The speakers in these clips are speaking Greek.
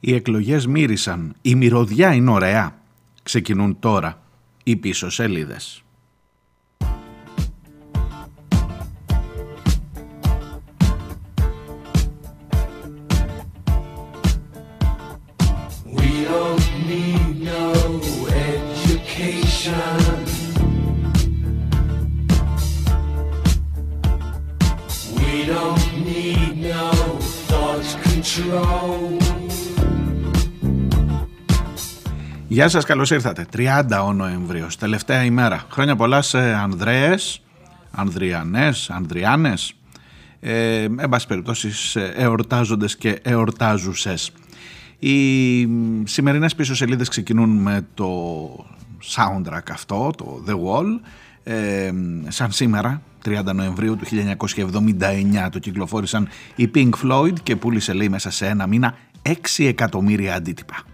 Οι εκλογές μύρισαν. Η μυρωδιά είναι ωραία. Ξεκινούν τώρα οι πίσω σελίδες. Γεια σας, καλώς ήρθατε. 30 ο Νοεμβρίου, τελευταία ημέρα. Χρόνια πολλά σε Ανδρέες, Ανδριανές, Ανδριάνες, ε, εν πάση περιπτώσει εορτάζοντες και εορτάζουσες. Οι σημερινές πίσω σελίδες ξεκινούν με το soundtrack αυτό, το The Wall, ε, σαν σήμερα 30 Νοεμβρίου του 1979 το κυκλοφόρησαν οι Pink Floyd και πούλησε λέει μέσα σε ένα μήνα 6 εκατομμύρια αντίτυπα.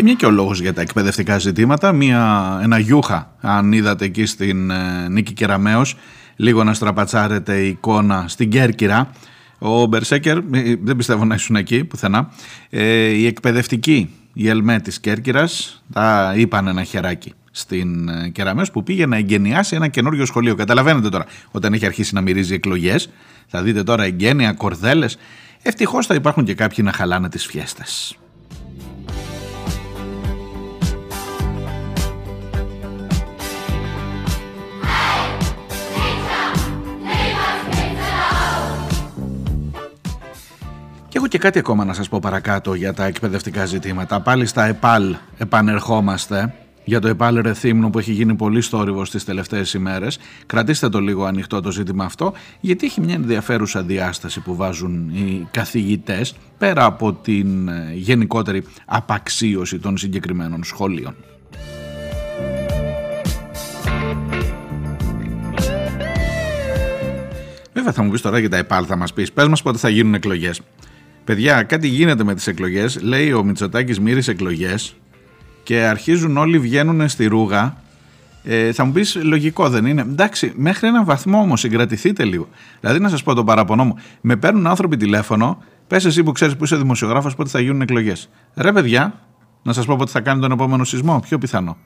Και μια και ο λόγος για τα εκπαιδευτικά ζητήματα, μια, ένα γιούχα, αν είδατε εκεί στην ε, Νίκη Κεραμέως, λίγο να στραπατσάρετε η εικόνα στην Κέρκυρα. Ο Μπερσέκερ, ε, δεν πιστεύω να ήσουν εκεί πουθενά, ε, η εκπαιδευτική, η ΕΛΜΕ της Κέρκυρας, τα είπαν ένα χεράκι στην ε, Κεραμέως που πήγε να εγκαινιάσει ένα καινούριο σχολείο. Καταλαβαίνετε τώρα, όταν έχει αρχίσει να μυρίζει εκλογές, θα δείτε τώρα εγγένεια, κορδέλες, ευτυχώς θα υπάρχουν και κάποιοι να χαλάνε τις φιέστες. Και έχω και κάτι ακόμα να σας πω παρακάτω για τα εκπαιδευτικά ζητήματα. Πάλι στα ΕΠΑΛ επανερχόμαστε για το ΕΠΑΛ Ρεθύμνου που έχει γίνει πολύ στόρυβος στις τελευταίες ημέρες. Κρατήστε το λίγο ανοιχτό το ζήτημα αυτό, γιατί έχει μια ενδιαφέρουσα διάσταση που βάζουν οι καθηγητές πέρα από την ε, γενικότερη απαξίωση των συγκεκριμένων σχολείων. Βέβαια θα μου πεις τώρα για τα ΕΠΑΛ θα μας πεις, πες μας πότε θα γίνουν εκλογές. Παιδιά, κάτι γίνεται με τις εκλογές. Λέει ο Μητσοτάκης μύρις εκλογές και αρχίζουν όλοι βγαίνουν στη ρούγα. Ε, θα μου πεις λογικό δεν είναι. Εντάξει, μέχρι έναν βαθμό όμως συγκρατηθείτε λίγο. Δηλαδή, να σας πω το παραπονό μου. Με παίρνουν άνθρωποι τηλέφωνο, πες εσύ που ξέρεις που είσαι δημοσιογράφος, πότε θα γίνουν εκλογές. Ρε, παιδιά, να σας πω πότε θα κάνει τον επόμενο σεισμό. Πιο πιθανό.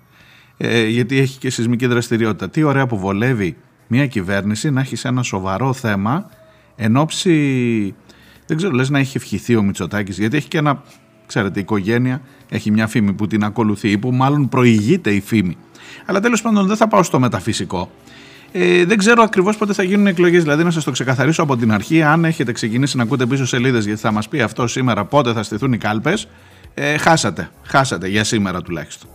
Ε, γιατί έχει και σεισμική δραστηριότητα. Τι ωραία που βολεύει μια κυβέρνηση να έχει ένα σοβαρό θέμα εν ώψη δεν ξέρω, λες να έχει ευχηθεί ο Μητσοτάκης, γιατί έχει και ένα, ξέρετε, η οικογένεια έχει μια φήμη που την ακολουθεί ή που μάλλον προηγείται η φήμη. Αλλά τέλος πάντων δεν θα πάω στο μεταφυσικό. Ε, δεν ξέρω ακριβώς πότε θα γίνουν εκλογές. Δηλαδή, να σας το ξεκαθαρίσω από την αρχή, αν έχετε ξεκινήσει να ακούτε πίσω σελίδες, γιατί θα μας πει αυτό σήμερα πότε θα στηθούν οι κάλπες. Ε, χάσατε. Χάσατε για σήμερα τουλάχιστον.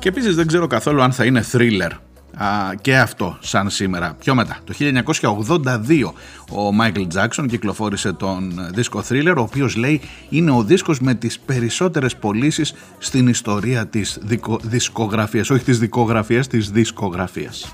Και επίσης δεν ξέρω καθόλου αν θα είναι thriller και αυτό σαν σήμερα. Πιο μετά, το 1982 ο Μάικλ Τζάκσον κυκλοφόρησε τον δίσκο Thriller, ο οποίος λέει είναι ο δίσκος με τις περισσότερες πωλήσεις στην ιστορία της δισκογραφίας, όχι της δικογραφίας, της δισκογραφίας.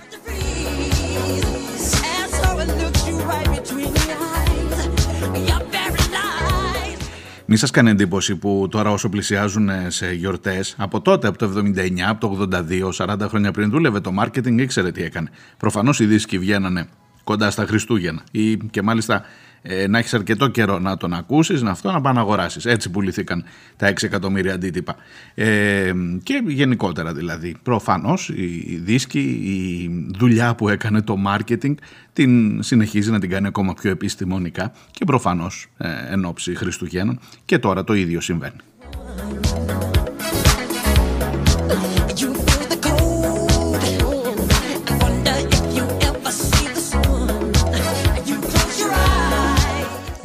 Μη σας κάνει εντύπωση που τώρα όσο πλησιάζουν σε γιορτές, από τότε, από το 79, από το 82, 40 χρόνια πριν δούλευε το marketing, ήξερε τι έκανε. Προφανώς οι δίσκοι βγαίνανε κοντά στα Χριστούγεννα ή και μάλιστα ε, να έχεις αρκετό καιρό να τον ακούσεις, να αυτό να πάει να αγοράσεις. Έτσι πουληθήκαν τα 6 εκατομμύρια αντίτυπα. Ε, και γενικότερα δηλαδή. Προφανώς οι δίσκοι, η δουλειά που έκανε το marketing την συνεχίζει να την κάνει ακόμα πιο επιστημονικά και προφανώς ε, εν ώψη Χριστουγέννων και τώρα το ίδιο συμβαίνει.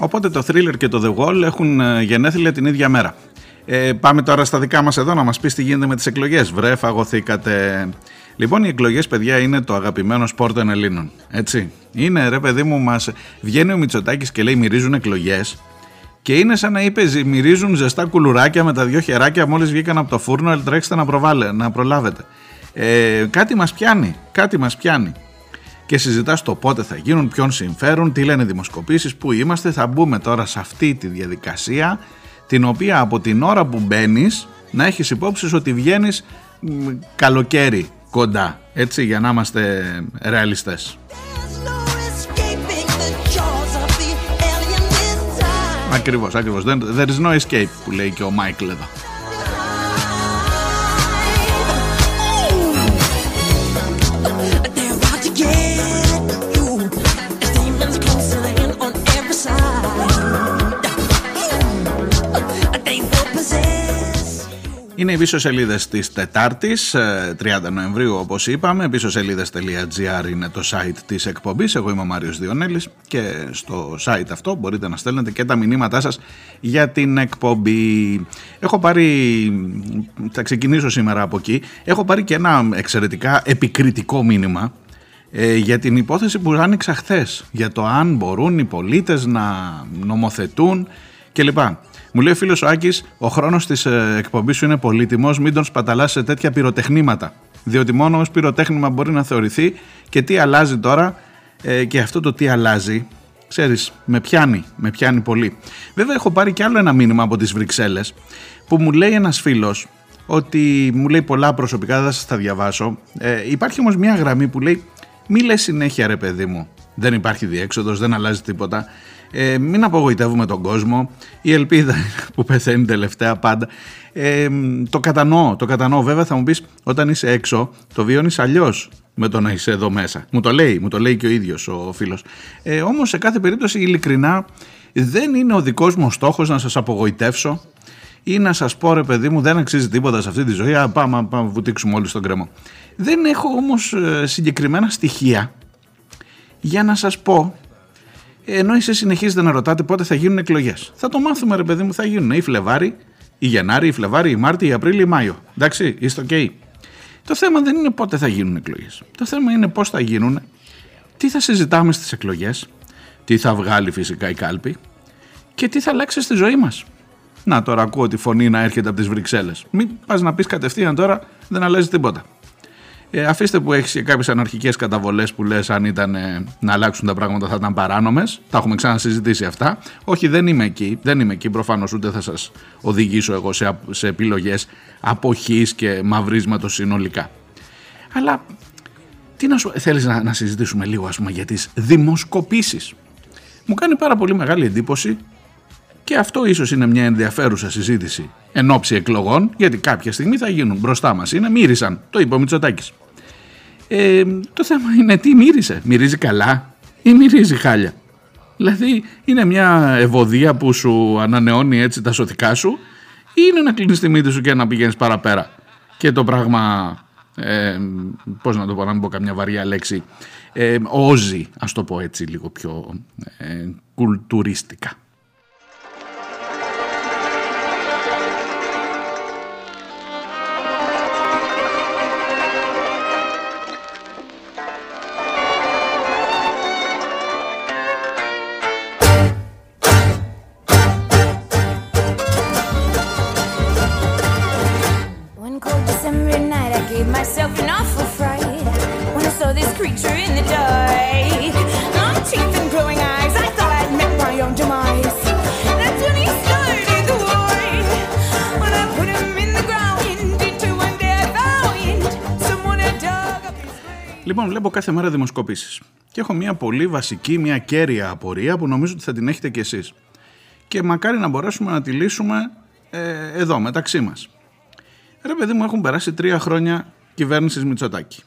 Οπότε το Thriller και το The Wall έχουν ε, γενέθλια την ίδια μέρα. Ε, πάμε τώρα στα δικά μας εδώ να μας πεις τι γίνεται με τις εκλογές. Βρε, φαγωθήκατε. Λοιπόν, οι εκλογές, παιδιά, είναι το αγαπημένο σπορ των Ελλήνων. Έτσι. Είναι ρε, παιδί μου, μας... βγαίνει ο Μητσοτάκης και λέει: Μυρίζουν εκλογές. Και είναι σαν να είπε: Μυρίζουν ζεστά κουλουράκια με τα δυο χεράκια μόλις βγήκαν από το φούρνο. Τρέξτε να, προβάλε, να προλάβετε. Ε, κάτι μας πιάνει. Κάτι μας πιάνει. Και συζητάς το πότε θα γίνουν, ποιον συμφέρουν, τι λένε οι δημοσκοπήσεις, πού είμαστε. Θα μπούμε τώρα σε αυτή τη διαδικασία, την οποία από την ώρα που μπαίνεις να έχεις υπόψη ότι βγαίνεις καλοκαίρι κοντά, έτσι για να είμαστε ρεαλιστές. Ακριβώς, ακριβώς. There is no escape που λέει και ο Μάικλ εδώ. Είναι οι πίσω σελίδες της Τετάρτης, 30 Νοεμβρίου, όπως είπαμε. Πίσω σελίδε.gr είναι το site της εκπομπής. Εγώ είμαι ο Μάριος Διονέλης και στο site αυτό μπορείτε να στέλνετε και τα μηνύματά σας για την εκπομπή. Έχω πάρει. Θα ξεκινήσω σήμερα από εκεί. Έχω πάρει και ένα εξαιρετικά επικριτικό μήνυμα ε, για την υπόθεση που άνοιξα χθες. Για το αν μπορούν οι πολίτες να νομοθετούν κλπ. Μου λέει ο φίλος ο Άκης, ο χρόνος της ε, εκπομπής σου είναι πολύτιμος, μην τον σπαταλάς σε τέτοια πυροτεχνήματα. Διότι μόνο ως πυροτέχνημα μπορεί να θεωρηθεί και τι αλλάζει τώρα ε, και αυτό το τι αλλάζει, ξέρεις, με πιάνει, με πιάνει πολύ. Βέβαια, έχω πάρει κι άλλο ένα μήνυμα από τις Βρυξέλλες που μου λέει ένας φίλος ότι μου λέει πολλά προσωπικά, δεν θα σας τα διαβάσω. Ε, υπάρχει όμως μια γραμμή που λέει: Μη λες συνέχεια, ρε παιδί μου. Δεν υπάρχει διέξοδος, δεν αλλάζει τίποτα. Ε, μην απογοητεύουμε τον κόσμο. Η ελπίδα που πεθαίνει τελευταία πάντα. Ε, το κατανοώ, το κατανοώ. Βέβαια θα μου πεις όταν είσαι έξω το βιώνεις αλλιώς με το να είσαι εδώ μέσα. Μου το λέει, μου το λέει και ο ίδιος ο φίλος. Ε, όμως σε κάθε περίπτωση ειλικρινά δεν είναι ο δικός μου στόχος να σας απογοητεύσω ή να σας πω ρε παιδί μου δεν αξίζει τίποτα σε αυτή τη ζωή, α, πάμε, πάμε βουτήξουμε όλοι στον κρεμό. Δεν έχω όμως ε, συγκεκριμένα στοιχεία για να σας πω ενώ εσείς συνεχίζετε να ρωτάτε πότε θα γίνουν εκλογές. Θα το μάθουμε, ρε παιδί μου, θα γίνουν ή Φλεβάρι, ή Γενάρη, ή Φλεβάρι, ή Μάρτι, ή Απρίλιο, ή Μάιο. Εντάξει, είστε OK. Το θέμα δεν είναι πότε θα γίνουν εκλογές. Το θέμα είναι πώς θα γίνουν, τι θα συζητάμε στις εκλογές, τι θα βγάλει φυσικά η κάλπη και τι θα αλλάξει στη ζωή μας. Να τώρα ακούω τη φωνή να έρχεται από τις Βρυξέλλες. Μην πας να πεις κατευθείαν τώρα, δεν αλλάζει τίποτα. Ε, αφήστε που έχεις κάποιες αναρχικές καταβολές που λες, αν ήταν ε, να αλλάξουν τα πράγματα θα ήταν παράνομες. Τα έχουμε ξανασυζητήσει αυτά. Όχι, δεν είμαι εκεί. Δεν είμαι εκεί. Προφανώς ούτε θα σας οδηγήσω εγώ σε, σε επιλογές αποχής και μαυρίσματος συνολικά. Αλλά τι να σου θέλεις να, να συζητήσουμε λίγο ας πούμε για τις δημοσκοπήσεις. Μου κάνει πάρα πολύ μεγάλη εντύπωση και αυτό ίσως είναι μια ενδιαφέρουσα συζήτηση εν ώψη εκλογών γιατί κάποια στιγμή θα γίνουν μπροστά μας είναι μύρισαν, το είπε ο Μητσοτάκης. Ε, το θέμα είναι τι μύρισε. Μυρίζει καλά ή μυρίζει χάλια. Δηλαδή είναι μια ευωδία που σου ανανεώνει έτσι τα σωτικά σου ή είναι να κλείνεις τη μύτη σου και να πηγαίνεις παραπέρα. Και το πράγμα, ε, πώς να το πω, να μην πω καμιά βαριά λέξη, ε, όζει, ας το πω έτσι λίγο πιο ε, κουλτουριστικά. Λοιπόν, βλέπω κάθε μέρα δημοσκοπήσεις και έχω μια πολύ βασική, μια κέρια απορία που νομίζω ότι θα την έχετε κι εσείς. Και μακάρι να μπορέσουμε να τη λύσουμε ε, εδώ, μεταξύ μας. Ρε παιδί μου, έχουν περάσει τρία χρόνια κυβέρνησης Μητσοτάκη.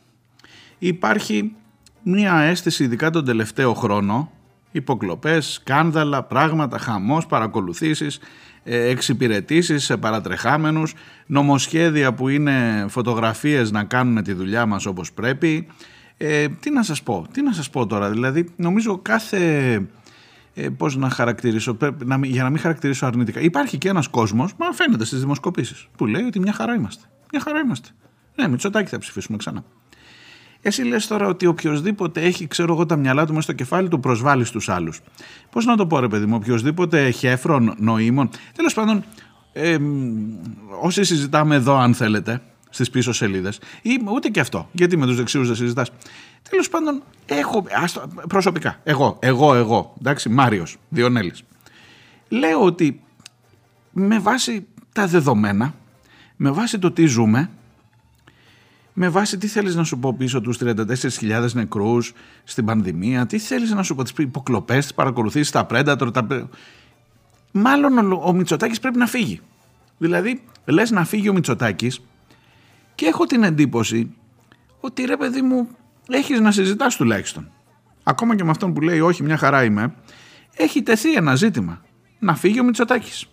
Υπάρχει μια αίσθηση, ειδικά τον τελευταίο χρόνο, υποκλοπές, σκάνδαλα, πράγματα, χαμός, παρακολουθήσεις, ε, εξυπηρετήσεις σε παρατρεχάμενους, νομοσχέδια που είναι φωτογραφίες να κάνουν τη δουλειά μας όπως πρέπει, ε, τι να σας πω, τι να σας πω τώρα, δηλαδή νομίζω κάθε, ε, πώς να χαρακτηρίσω, να, για να μην χαρακτηρίσω αρνητικά, υπάρχει και ένας κόσμος, μα φαίνεται στις δημοσκοπήσεις, που λέει ότι μια χαρά είμαστε, μια χαρά είμαστε. Ναι, Μητσοτάκη θα ψηφίσουμε ξανά. Εσύ λες τώρα ότι οποιοδήποτε έχει, ξέρω εγώ, τα μυαλά του μέσα στο κεφάλι του προσβάλλει στους άλλους. Πώς να το πω, ρε παιδί μου, οποιοδήποτε χέφρον νοήμων. Τέλος πάντων, ε, όσοι συζητάμε εδώ, αν θέλετε, στις πίσω σελίδες, ή ούτε και αυτό, γιατί με τους δεξιού δεν συζητάς. Τέλος πάντων, έχω προσωπικά, εγώ, εγώ, εγώ, εντάξει, Μάριος Διονέλης. Λέω ότι με βάση τα δεδομένα, με βάση το τι ζούμε, με βάση τι θέλεις να σου πω πίσω τους 34.000 νεκρούς στην πανδημία, τι θέλεις να σου πω τις υποκλοπές, τις παρακολουθήσεις, τα Predator, τα... Μάλλον ο, ο Μητσοτάκης πρέπει να φύγει. Δηλαδή, λες να φύγει ο Μητσοτάκης και έχω την εντύπωση ότι ρε παιδί μου έχεις να συζητάς τουλάχιστον. Ακόμα και με αυτόν που λέει όχι μια χαρά είμαι, έχει τεθεί ένα ζήτημα. Να φύγει ο Μητσοτάκης.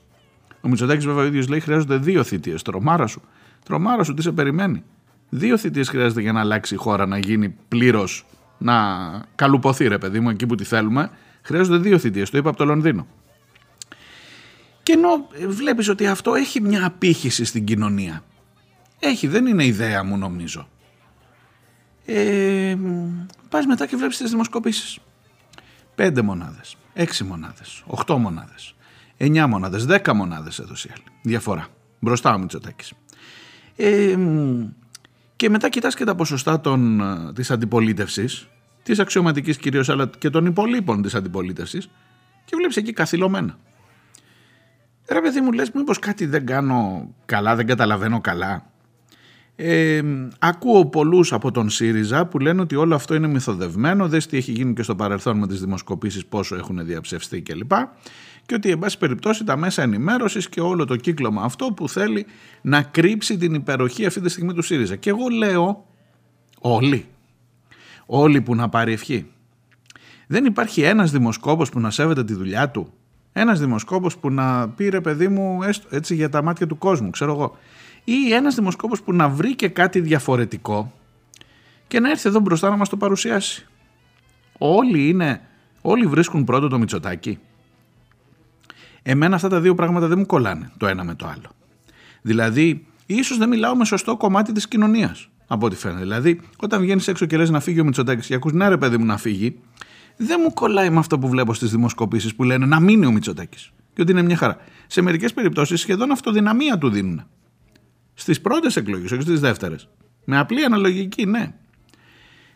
Ο Μητσοτάκης βέβαια ο ίδιος λέει χρειάζονται δύο θητείες. Τρομάρα σου. Τρομάρα σου τι σε περιμένει. Δύο θητείες χρειάζεται για να αλλάξει η χώρα, να γίνει πλήρως, να καλουποθεί ρε παιδί μου εκεί που τη θέλουμε. Χρειάζονται δύο θητείες, το είπα από το Λονδίνο. Και ενώ βλέπεις ότι αυτό έχει μια απήχηση στην κοινωνία. Έχει, δεν είναι ιδέα μου νομίζω. Ε, πας μετά και βλέπεις τις δημοσκοπήσεις. Πέντε μονάδες, έξι μονάδες, οχτώ μονάδες, εννιά μονάδες, δέκα μονάδες έδωσε άλλη. Διαφορά. Μπροστά ο Μητσοτάκης. Ε, και μετά κοιτάς και τα ποσοστά των, ε, της αντιπολίτευσης, της αξιωματικής κυρίως, αλλά και των υπολείπων της αντιπολίτευσης και βλέπεις εκεί καθυλωμένα. Ρε παιδί μου λες μήπως κάτι δεν κάνω καλά, δεν καταλαβαίνω καλά. Ε, ακούω πολλούς από τον ΣΥΡΙΖΑ που λένε ότι όλο αυτό είναι μυθοδευμένο, δες τι έχει γίνει και στο παρελθόν με τις δημοσκοπήσεις πόσο έχουν διαψευστεί κλπ και ότι εν πάση περιπτώσει τα μέσα ενημέρωσης και όλο το κύκλωμα αυτό που θέλει να κρύψει την υπεροχή αυτή τη στιγμή του ΣΥΡΙΖΑ. Και εγώ λέω όλοι, όλοι που να πάρει ευχή. Δεν υπάρχει ένας δημοσκόπος που να σέβεται τη δουλειά του. Ένας δημοσκόπος που να πήρε παιδί μου έστω, έτσι για τα μάτια του κόσμου, ξέρω εγώ. Ή ένας δημοσκόπος που να βρει και κάτι διαφορετικό και να έρθει εδώ μπροστά να μας το παρουσιάσει. Όλοι είναι, όλοι βρίσκουν πρώτο το Μητσοτάκι. Εμένα αυτά τα δύο πράγματα δεν μου κολλάνε το ένα με το άλλο. Δηλαδή, ίσως δεν μιλάω με σωστό κομμάτι της κοινωνίας, από ό,τι φαίνεται. Δηλαδή, όταν βγαίνεις έξω και λες να φύγει ο Μητσοτάκης και ακούς ναι, ρε παιδί μου, να φύγει, δεν μου κολλάει με αυτό που βλέπω στις δημοσκοπήσεις που λένε να μείνει ο Μητσοτάκης. Και ότι είναι μια χαρά. Σε μερικές περιπτώσεις σχεδόν αυτοδυναμία του δίνουν. Στις πρώτες εκλογές, όχι στις δεύτερες. Με απλή αναλογική, ναι.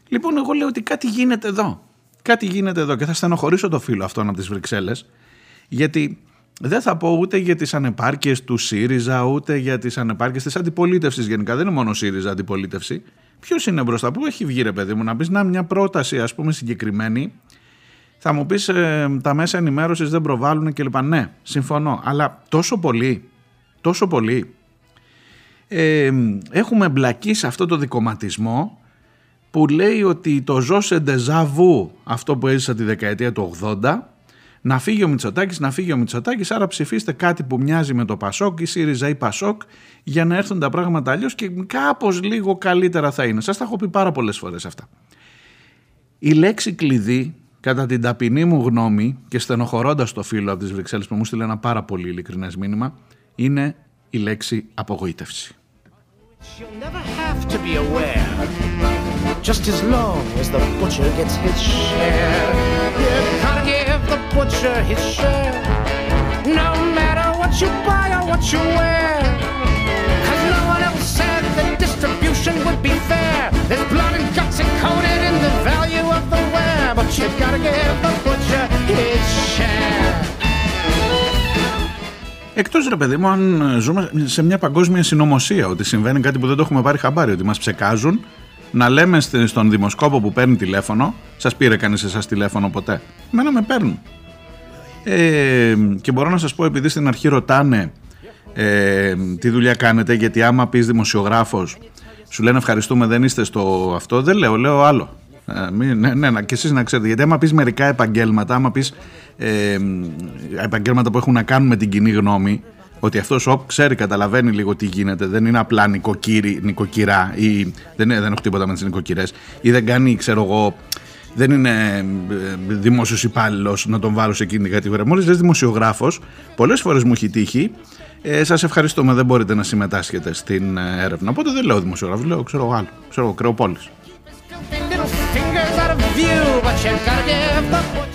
Λοιπόν, εγώ λέω ότι κάτι γίνεται εδώ. Κάτι γίνεται εδώ και θα στενοχωρήσω το φίλο αυτόν από τις Βρυξέλλες, γιατί δεν θα πω ούτε για τις ανεπάρκειες του ΣΥΡΙΖΑ, ούτε για τις ανεπάρκειες της αντιπολίτευσης γενικά. Δεν είναι μόνο ΣΥΡΙΖΑ αντιπολίτευση. Ποιος είναι μπροστά, πού έχει βγει ρε παιδί μου, να πεις να μια πρόταση ας πούμε συγκεκριμένη, θα μου πεις ε, τα μέσα ενημέρωσης δεν προβάλλουν κλπ. Ναι, συμφωνώ, αλλά τόσο πολύ, τόσο πολύ ε, έχουμε εμπλακεί σε αυτό το δικοματισμό που λέει ότι το ζώσε ντεζαβού αυτό που έζησα τη δεκαετία του 80 να φύγει ο Μητσοτάκης, να φύγει ο Μητσοτάκης. Άρα ψηφίστε κάτι που μοιάζει με το Πασόκ ή ΣΥΡΙΖΑ ή Πασόκ για να έρθουν τα πράγματα αλλιώς και κάπως λίγο καλύτερα θα είναι. Σας τα έχω πει πάρα πολλές φορές αυτά. Η λέξη κλειδί, κατά την ταπεινή μου γνώμη και στενοχωρώντας το φίλο από τις Βρυξέλλες που μου στείλε ένα πάρα πολύ ειλικρινές μήνυμα, είναι η λέξη απογοήτευση. Just as long as the butcher gets his share. the butcher his share. No matter what you buy or what you wear. Cause no one else said the distribution would be fair. There's blood and guts encoded in the value of the wear. But you gotta give the butcher his share. Εκτός ρε παιδί μου, αν ζούμε σε μια παγκόσμια συνωμοσία, ότι συμβαίνει κάτι που δεν το έχουμε πάρει χαμπάρι, ότι μας ψεκάζουν, να λέμε στον δημοσκόπο που παίρνει τηλέφωνο, σας πήρε κανείς εσάς τηλέφωνο ποτέ; Μένα με παίρνουν. Ε, και μπορώ να σας πω, επειδή στην αρχή ρωτάνε ε, τι δουλειά κάνετε, γιατί άμα πεις δημοσιογράφος, σου λένε ευχαριστούμε, δεν είστε στο αυτό. Δεν λέω, λέω άλλο. Ε, ναι, ναι, ναι, και εσείς να ξέρετε, γιατί άμα πεις μερικά επαγγέλματα, άμα πεις ε, επαγγέλματα που έχουν να κάνουν με την κοινή γνώμη, ότι αυτός ο ξέρει, καταλαβαίνει λίγο τι γίνεται. Δεν είναι απλά νοικοκύρη, νοικοκυρά ή δεν, δεν έχω τίποτα με τις νοικοκυρές ή δεν κάνει, ξέρω εγώ, δεν είναι ε, δημόσιος υπάλληλος να τον βάλω σε εκείνη την κατηγορία. Μόλις λες δημοσιογράφος, πολλές φορές μου έχει τύχει. Ε, Σας ευχαριστούμε, δεν μπορείτε να συμμετάσχετε στην ε, έρευνα. Οπότε δεν λέω δημοσιογράφος, λέω ξέρω εγώ άλλο. Ξέρω εγώ, κρεοπόλης.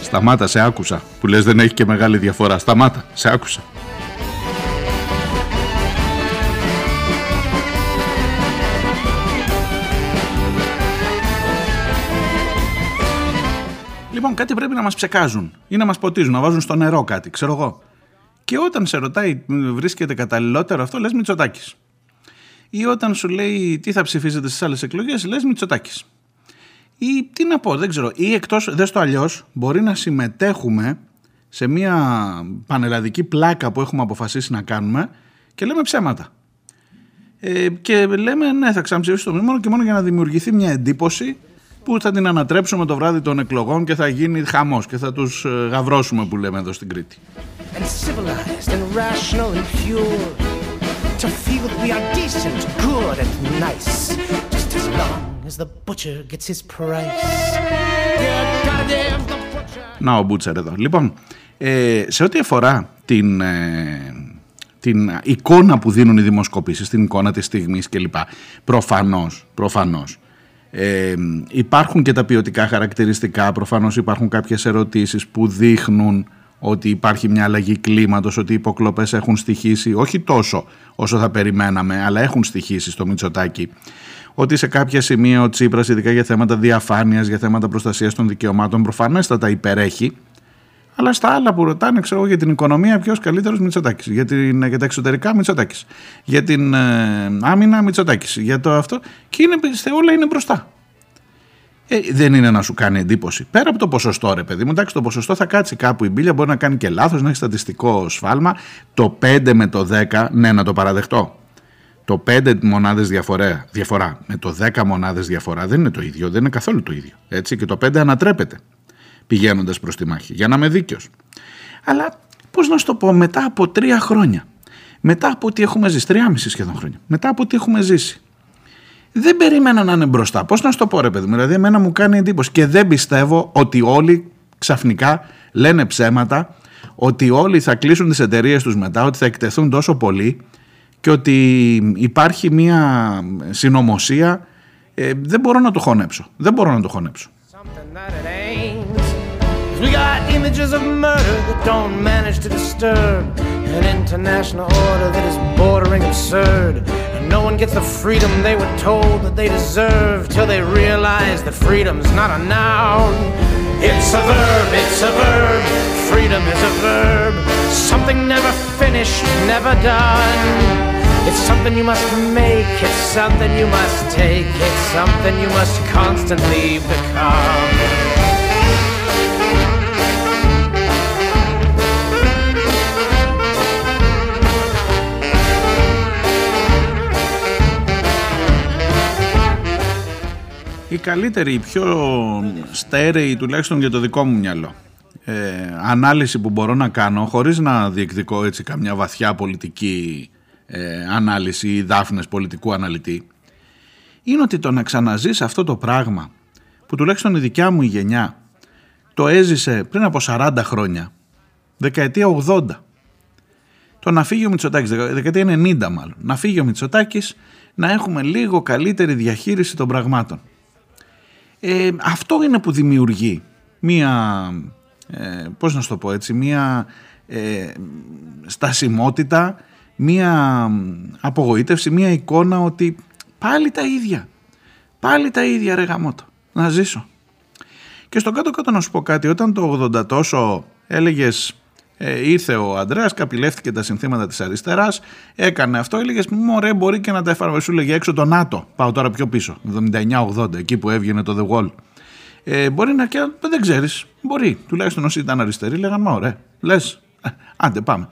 Σταμάτα, σε άκουσα. Που λες δεν έχει και μεγάλη διαφορά. Σταμάτα, σε άκουσα. Λοιπόν, κάτι πρέπει να μας ψεκάζουν ή να μας ποτίζουν, να βάζουν στο νερό κάτι, ξέρω εγώ. Και όταν σε ρωτάει, βρίσκεται καταλληλότερο αυτό, λες Μητσοτάκης. Ή όταν σου λέει τι θα ψηφίσετε στις άλλες εκλογές, λες Μητσοτάκης. Ή τι να πω, δεν ξέρω. Ή εκτός, δες το αλλιώς, μπορεί να συμμετέχουμε σε μια πανελλαδική πλάκα που έχουμε αποφασίσει να κάνουμε και λέμε ψέματα. Ε, και λέμε ναι θα ξαναψηφίσουμε το μόνο και μόνο για να δημιουργηθεί μια εντύπωση που θα την ανατρέψουμε το βράδυ των εκλογών και θα γίνει χαμός και θα τους ε, γαυρώσουμε που λέμε εδώ στην Κρήτη. Να ο Μπούτσερ εδώ. Λοιπόν, ε, σε ό,τι αφορά την, ε, την εικόνα που δίνουν οι δημοσκοπήσεις, την εικόνα της στιγμής κλπ. Προφανώς, προφανώς ε, υπάρχουν και τα ποιοτικά χαρακτηριστικά, προφανώς υπάρχουν κάποιες ερωτήσεις που δείχνουν ότι υπάρχει μια αλλαγή κλίματος, ότι οι υποκλοπές έχουν στοιχήσει, όχι τόσο όσο θα περιμέναμε, αλλά έχουν στοιχήσει στο Μητσοτάκι. Ότι σε κάποια σημεία ο Τσίπρας, ειδικά για θέματα διαφάνειας, για θέματα προστασίας των δικαιωμάτων, προφανέστατα υπερέχει αλλά στα άλλα που ρωτάνε, ξέρω για την οικονομία, ποιος καλύτερος Μητσοτάκης. Για, για τα εξωτερικά, Μητσοτάκης. Για την ε, άμυνα, Μητσοτάκης. Για το αυτό. Και είναι, όλα είναι μπροστά. Ε, δεν είναι να σου κάνει εντύπωση. Πέρα από το ποσοστό, ρε παιδί μου, εντάξει, το ποσοστό θα κάτσει κάπου η μπύλια, μπορεί να κάνει και λάθος, να έχει στατιστικό σφάλμα. Το 5 με το 10, ναι, να το παραδεχτώ. Το 5 μονάδες διαφορά, διαφορά με το 10 μονάδες διαφορά δεν είναι το ίδιο, δεν είναι καθόλου το ίδιο. Έτσι, και το 5 ανατρέπεται πηγαίνοντας προς τη μάχη. Για να είμαι δίκαιος. Αλλά πώς να σου το πω, μετά από τρία χρόνια, μετά από ό,τι έχουμε ζήσει, τριάμιση σχεδόν χρόνια, μετά από ό,τι έχουμε ζήσει, δεν περίμενα να είναι μπροστά. Πώς να σου το πω, ρε παιδί μου, δηλαδή, εμένα μου κάνει εντύπωση και δεν πιστεύω ότι όλοι ξαφνικά λένε ψέματα, ότι όλοι θα κλείσουν τις εταιρείες τους μετά, ότι θα εκτεθούν τόσο πολύ και ότι υπάρχει μια συνωμοσία. Ε, δεν μπορώ να το χωνέψω. Δεν μπορώ να το χωνέψω. We got images of murder that don't manage to disturb an international order that is bordering absurd. And no one gets the freedom they were told that they deserve till they realize that freedom's not a noun. It's a verb, it's a verb. Freedom is a verb. Something never finished, never done. It's something you must make, it's something you must take, it's something you must constantly become. η καλύτερη, η πιο στέρεη τουλάχιστον για το δικό μου μυαλό ε, ανάλυση που μπορώ να κάνω χωρίς να διεκδικώ έτσι καμιά βαθιά πολιτική ε, ανάλυση ή δάφνες πολιτικού αναλυτή είναι ότι το να ξαναζείς αυτό το πράγμα που τουλάχιστον η δικιά μου η γενιά το έζησε πριν από 40 χρόνια δεκαετία 80 το να φύγει ο Μητσοτάκης, δεκαετία 90 μάλλον, να φύγει ο Μητσοτάκης να έχουμε λίγο καλύτερη διαχείριση των πραγμάτων. Ε, αυτό είναι που δημιουργεί μία, ε, πώς να σου το πω έτσι, μία ε, στασιμότητα, μία απογοήτευση, μία εικόνα ότι πάλι τα ίδια, πάλι τα ίδια ρε γαμώτο, να ζήσω. Και στο κάτω κάτω να σου πω κάτι, όταν το 80 τόσο έλεγες ε, ήρθε ο Αντρέα, καπηλεύτηκε τα συνθήματα της αριστεράς, έκανε αυτό. Έλεγες, Μωρέ, μπορεί και να τα εφαρμοσει. Σου λέγε έξω το ΝΑΤΟ. Πάω τώρα πιο πίσω, 79-80, εκεί που έβγαινε το The Wall. Ε, μπορεί να και δεν ξέρεις. Μπορεί. Τουλάχιστον όσοι ήταν αριστεροί λέγανε, Μα ωραία, λες. Άντε, πάμε.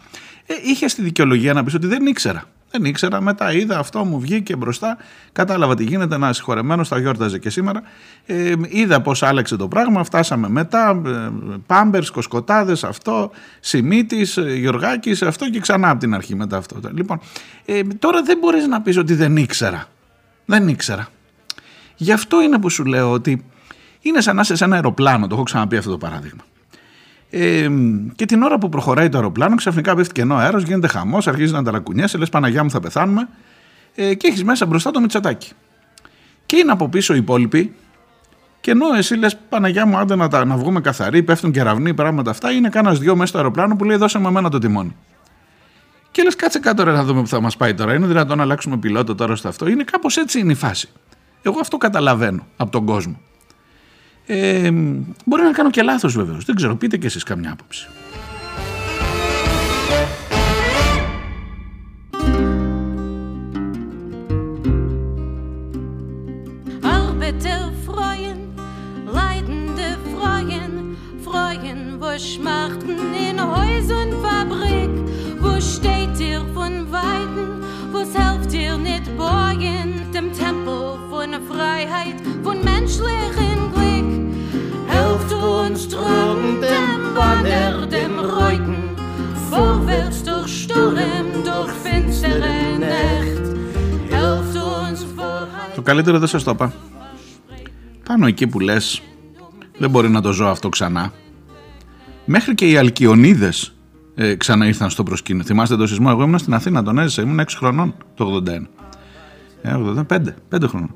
Ε, είχε στη δικαιολογία να πεις ότι δεν ήξερα. Δεν ήξερα, μετά είδα αυτό, μου βγήκε μπροστά. Κατάλαβα τι γίνεται, ένα συγχωρεμένο, τα γιόρταζε και σήμερα. Ε, είδα πώς άλλαξε το πράγμα, φτάσαμε μετά. Ε, Πάμπερς, κοσκοτάδες, αυτό, Σιμίτης, ε, Γιωργάκης, αυτό και ξανά από την αρχή μετά αυτό. Λοιπόν, ε, τώρα δεν μπορείς να πεις ότι δεν ήξερα. Δεν ήξερα. Γι' αυτό είναι που σου λέω ότι είναι σαν να είσαι σε ένα αεροπλάνο. Το έχω ξαναπεί αυτό το παράδειγμα. Ε, και την ώρα που προχωράει το αεροπλάνο, ξαφνικά πέφτει κενό αέρος, γίνεται χαμός, αρχίζει να ταρακουνιέσαι, λες Παναγιά μου θα πεθάνουμε. Ε, και έχεις μέσα μπροστά το Μητσοτάκι. Και είναι από πίσω οι υπόλοιποι Και ενώ εσύ λες, Παναγιά μου, άντε να, τα, να βγούμε καθαροί, πέφτουν κεραυνοί, πράγματα αυτά, είναι κάνα δυο μέσα στο αεροπλάνο που λέει δώσε με εμένα το τιμόνι. Και λες, κάτσε κάτω ρε, να δούμε που θα μας πάει τώρα. Είναι δυνατόν να αλλάξουμε πιλότο τώρα στο αυτό. Είναι κάπως έτσι είναι η φάση. Εγώ αυτό καταλαβαίνω από τον κόσμο. Ε, μπορεί να κάνω και λάθος βεβαίως. Δεν ξέρω, πείτε και εσείς καμιά άποψη. Schmachten in Häus und Fabrik, wo steht ihr von Weiden, wo's helft ihr nicht borgen, dem Tempel von Freiheit, von menschlichen Glück. Helft uns drum dem Banner, dem Reuten, vorwärts durch Sturm, durch finstere Nacht. Helft uns vorheit. Το καλύτερο δεν σας το είπα. Πάνω εκεί που λες, δεν μπορεί να το ζω αυτό ξανά. Μέχρι και οι Αλκιονίδες ε, ξανά ήρθαν στο προσκήνιο. Θυμάστε το σεισμό, εγώ ήμουν στην Αθήνα, τον έζησα, ήμουν 6 χρονών το 81. Ε, 85, 5 χρονών.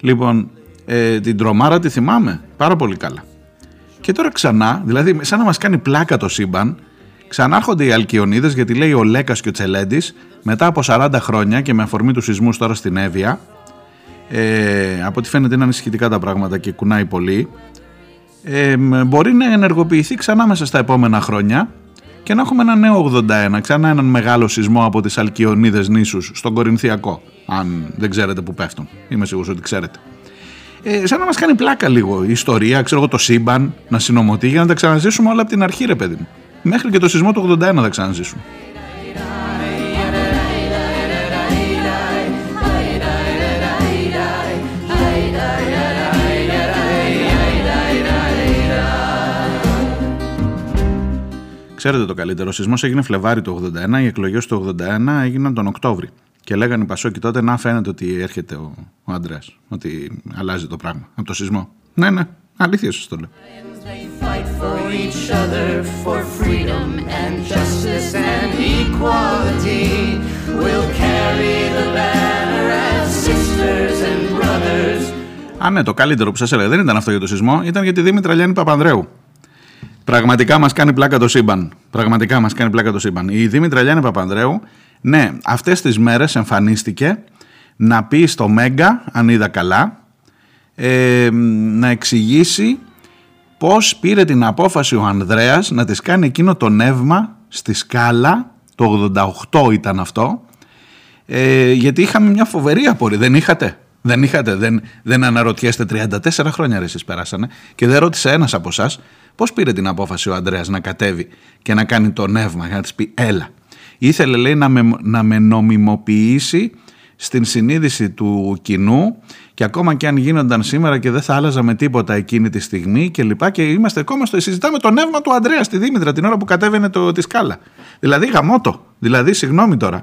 Λοιπόν, ε, την τρομάρα τη θυμάμαι πάρα πολύ καλά. Και τώρα ξανά, δηλαδή σαν να μας κάνει πλάκα το σύμπαν, ξανάρχονται οι Αλκιονίδες γιατί λέει ο Λέκας και ο Τσελέντης μετά από 40 χρόνια και με αφορμή τους σεισμούς τώρα στην Εύβοια ε, από ό,τι φαίνεται είναι ανησυχητικά τα πράγματα και κουνάει πολύ ε, μπορεί να ενεργοποιηθεί ξανά μέσα στα επόμενα χρόνια και να έχουμε ένα νέο 81, ξανά έναν μεγάλο σεισμό από τις Αλκιονίδες νήσους στον Κορινθιακό, αν δεν ξέρετε που πέφτουν. Είμαι σίγουρος ότι ξέρετε. Ε, σαν να μας κάνει πλάκα λίγο η ιστορία, ξέρω εγώ το σύμπαν, να συνομωτεί για να τα ξαναζήσουμε όλα από την αρχή ρε παιδί μου. Μέχρι και το σεισμό του 81 θα ξαναζήσουμε. Ξέρετε το καλύτερο, ο σεισμός έγινε Φλεβάρι του 81, οι εκλογές του 81 έγιναν τον Οκτώβρη. Και λέγανε οι Πασόκοι τότε να φαίνεται ότι έρχεται ο, ο Αντρέα, ότι αλλάζει το πράγμα από το σεισμό. Ναι, ναι, αλήθεια σας το λέω. Α, ναι, το καλύτερο που σας έλεγα δεν ήταν αυτό για το σεισμό, ήταν για τη Δήμητρα Λιάννη Παπανδρέου. Πραγματικά μας κάνει πλάκα το σύμπαν. Πραγματικά μας κάνει πλάκα το σύμπαν. Η Δήμητρα Λιάννη Παπανδρέου, ναι, αυτές τις μέρες εμφανίστηκε να πει στο Μέγκα, αν είδα καλά, ε, να εξηγήσει πώς πήρε την απόφαση ο Ανδρέας να της κάνει εκείνο το νεύμα στη σκάλα, το 88 ήταν αυτό, ε, γιατί είχαμε μια φοβερή απορία, δεν είχατε. Δεν είχατε, δεν, δεν αναρωτιέστε 34 χρόνια ρε εσείς περάσανε και δεν ρώτησε ένας από εσάς πώς πήρε την απόφαση ο Ανδρέας να κατέβει και να κάνει το νεύμα για να της πει έλα. Ήθελε λέει να με, να με νομιμοποιήσει στην συνείδηση του κοινού και ακόμα και αν γίνονταν σήμερα και δεν θα άλλαζα με τίποτα εκείνη τη στιγμή και λοιπά και είμαστε ακόμα στο συζητάμε το νεύμα του Ανδρέας στη Δήμητρα την ώρα που κατέβαινε το, τη σκάλα. Δηλαδή γαμότο, δηλαδή συγγνώμη τώρα.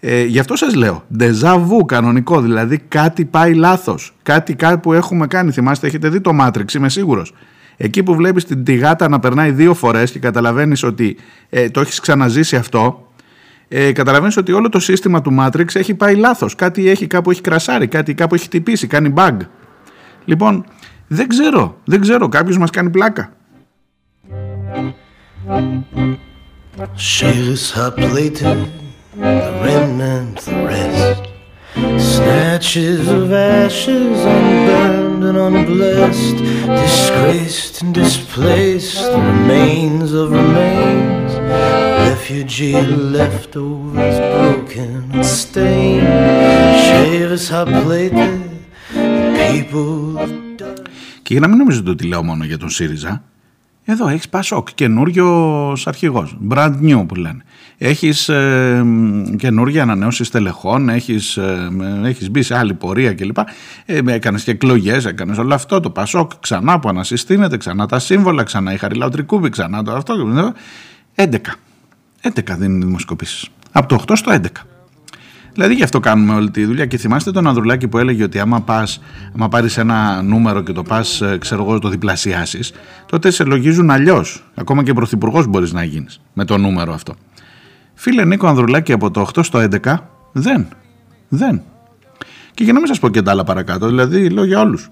Ε, γι' αυτό σας λέω, ντεζαβού κανονικό, δηλαδή κάτι πάει λάθος, κάτι, κάτι που έχουμε κάνει, θυμάστε έχετε δει το Matrix, είμαι σίγουρος. Εκεί που βλέπεις την τηγάτα να περνάει δύο φορές και καταλαβαίνεις ότι ε, το έχεις ξαναζήσει αυτό, ε, καταλαβαίνεις ότι όλο το σύστημα του Matrix έχει πάει λάθος, κάτι έχει κάπου έχει κρασάρει, κάτι κάπου έχει χτυπήσει, κάνει bug. Λοιπόν, δεν ξέρω, δεν ξέρω, κάποιος μας κάνει πλάκα. the remnant, the rest. Snatches of ashes, unburned and unblessed, disgraced and displaced, the remains of remains. Refugee leftovers, broken and stained. Shares are plated, people. Και για να μην νομίζετε ότι λέω μόνο για τον ΣΥΡΙΖΑ, Εδώ έχει Πασόκ, καινούριο αρχηγό. Brand new που λένε. Έχεις ε, καινούργια ανανέωση τελεχών, έχεις ε, έχεις μπει σε άλλη πορεία κλπ. Ε, έκανες και εκλογές, έκανες όλο αυτό. Το Πασόκ ξανά που ανασυστήνεται, ξανά τα σύμβολα, ξανά η Χαριλάου Τρικούβη, ξανά το αυτό. 11. 11 δίνουν δημοσκοπήσεις. Από το 8 στο 11. Δηλαδή γι' αυτό κάνουμε όλη τη δουλειά. Και θυμάστε τον Ανδρουλάκη που έλεγε ότι άμα, πας, άμα πάρεις ένα νούμερο και το πας, ε, ξέρω εγώ, το διπλασιάσεις, τότε σε λογίζουν αλλιώς. Ακόμα και πρωθυπουργός μπορείς να γίνεις με το νούμερο αυτό. Φίλε Νίκο Ανδρουλάκη από το 8 στο 11, δεν. Δεν. Και για να μην σας πω και τα άλλα παρακάτω, δηλαδή λέω για όλους.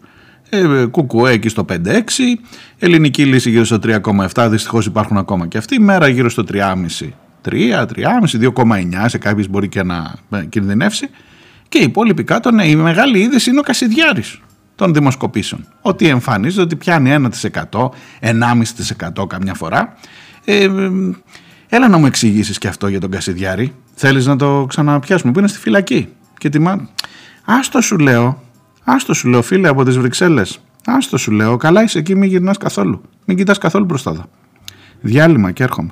ε, κουκουέ εκεί στο 5-6, ελληνική λύση γύρω στο 3,7, δυστυχώς υπάρχουν ακόμα και αυτή, μέρα γύρω στο 3,5. 3, 3,5, 2,9 σε κάποιες μπορεί και να ε, κινδυνεύσει και η υπόλοιπη κάτω, ναι, η μεγάλη είδηση είναι ο Κασιδιάρης των δημοσκοπήσεων. Ότι εμφανίζεται ότι πιάνει 1%, 1,5% καμιά φορά. Ε, έλα να μου εξηγήσεις και αυτό για τον Κασιδιάρη. Θέλεις να το ξαναπιάσουμε που είναι στη φυλακή. Και τιμά... Άστο σου λέω, άστο σου λέω φίλε από τις Βρυξέλλες. Άστο σου λέω, καλά είσαι εκεί, μην γυρνάς καθόλου. Μην κοιτάς καθόλου μπροστά εδώ. Διάλειμμα και έρχομαι.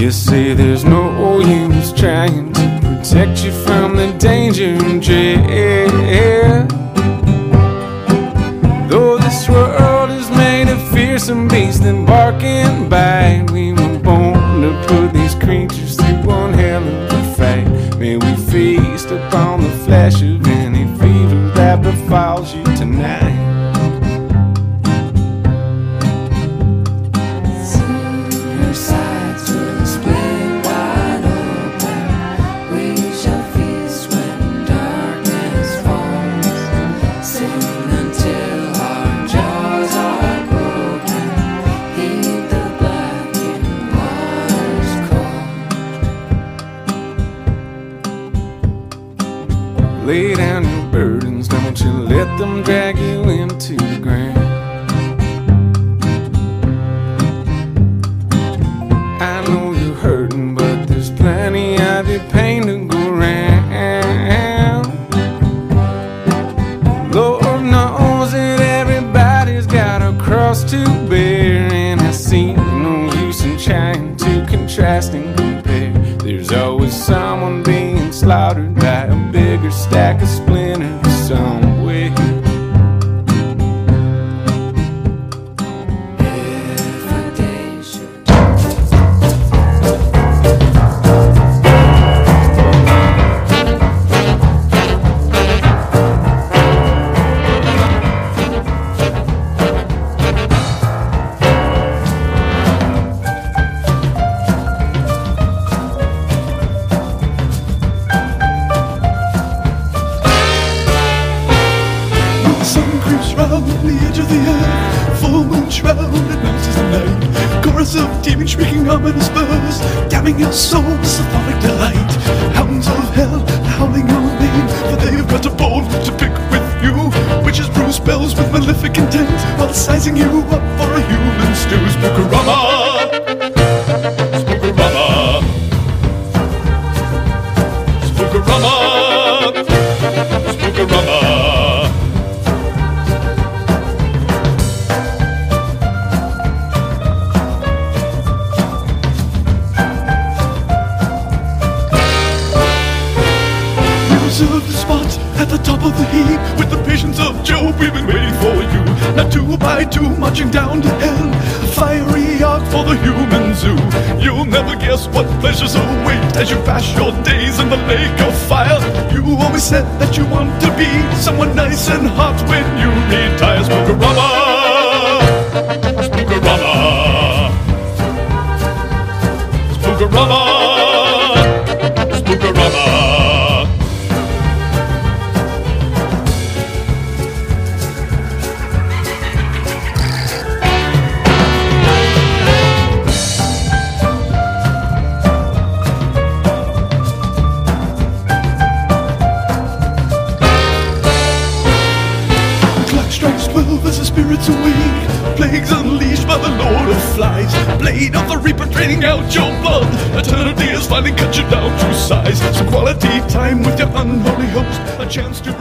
You say there's no use trying to protect you from the danger and dread. This world is made of fearsome beasts and bite, we were born to put these creatures through one hell of a fight. May we feast upon the flesh of any fever that befalls you two by marching down to hell. A fiery ark for the human zoo. You'll never guess what pleasures await as you pass your days in the lake of fire. You always said that you want to be someone nice and hot when you retire. Spookorama, Spookorama, Spookorama. Chance to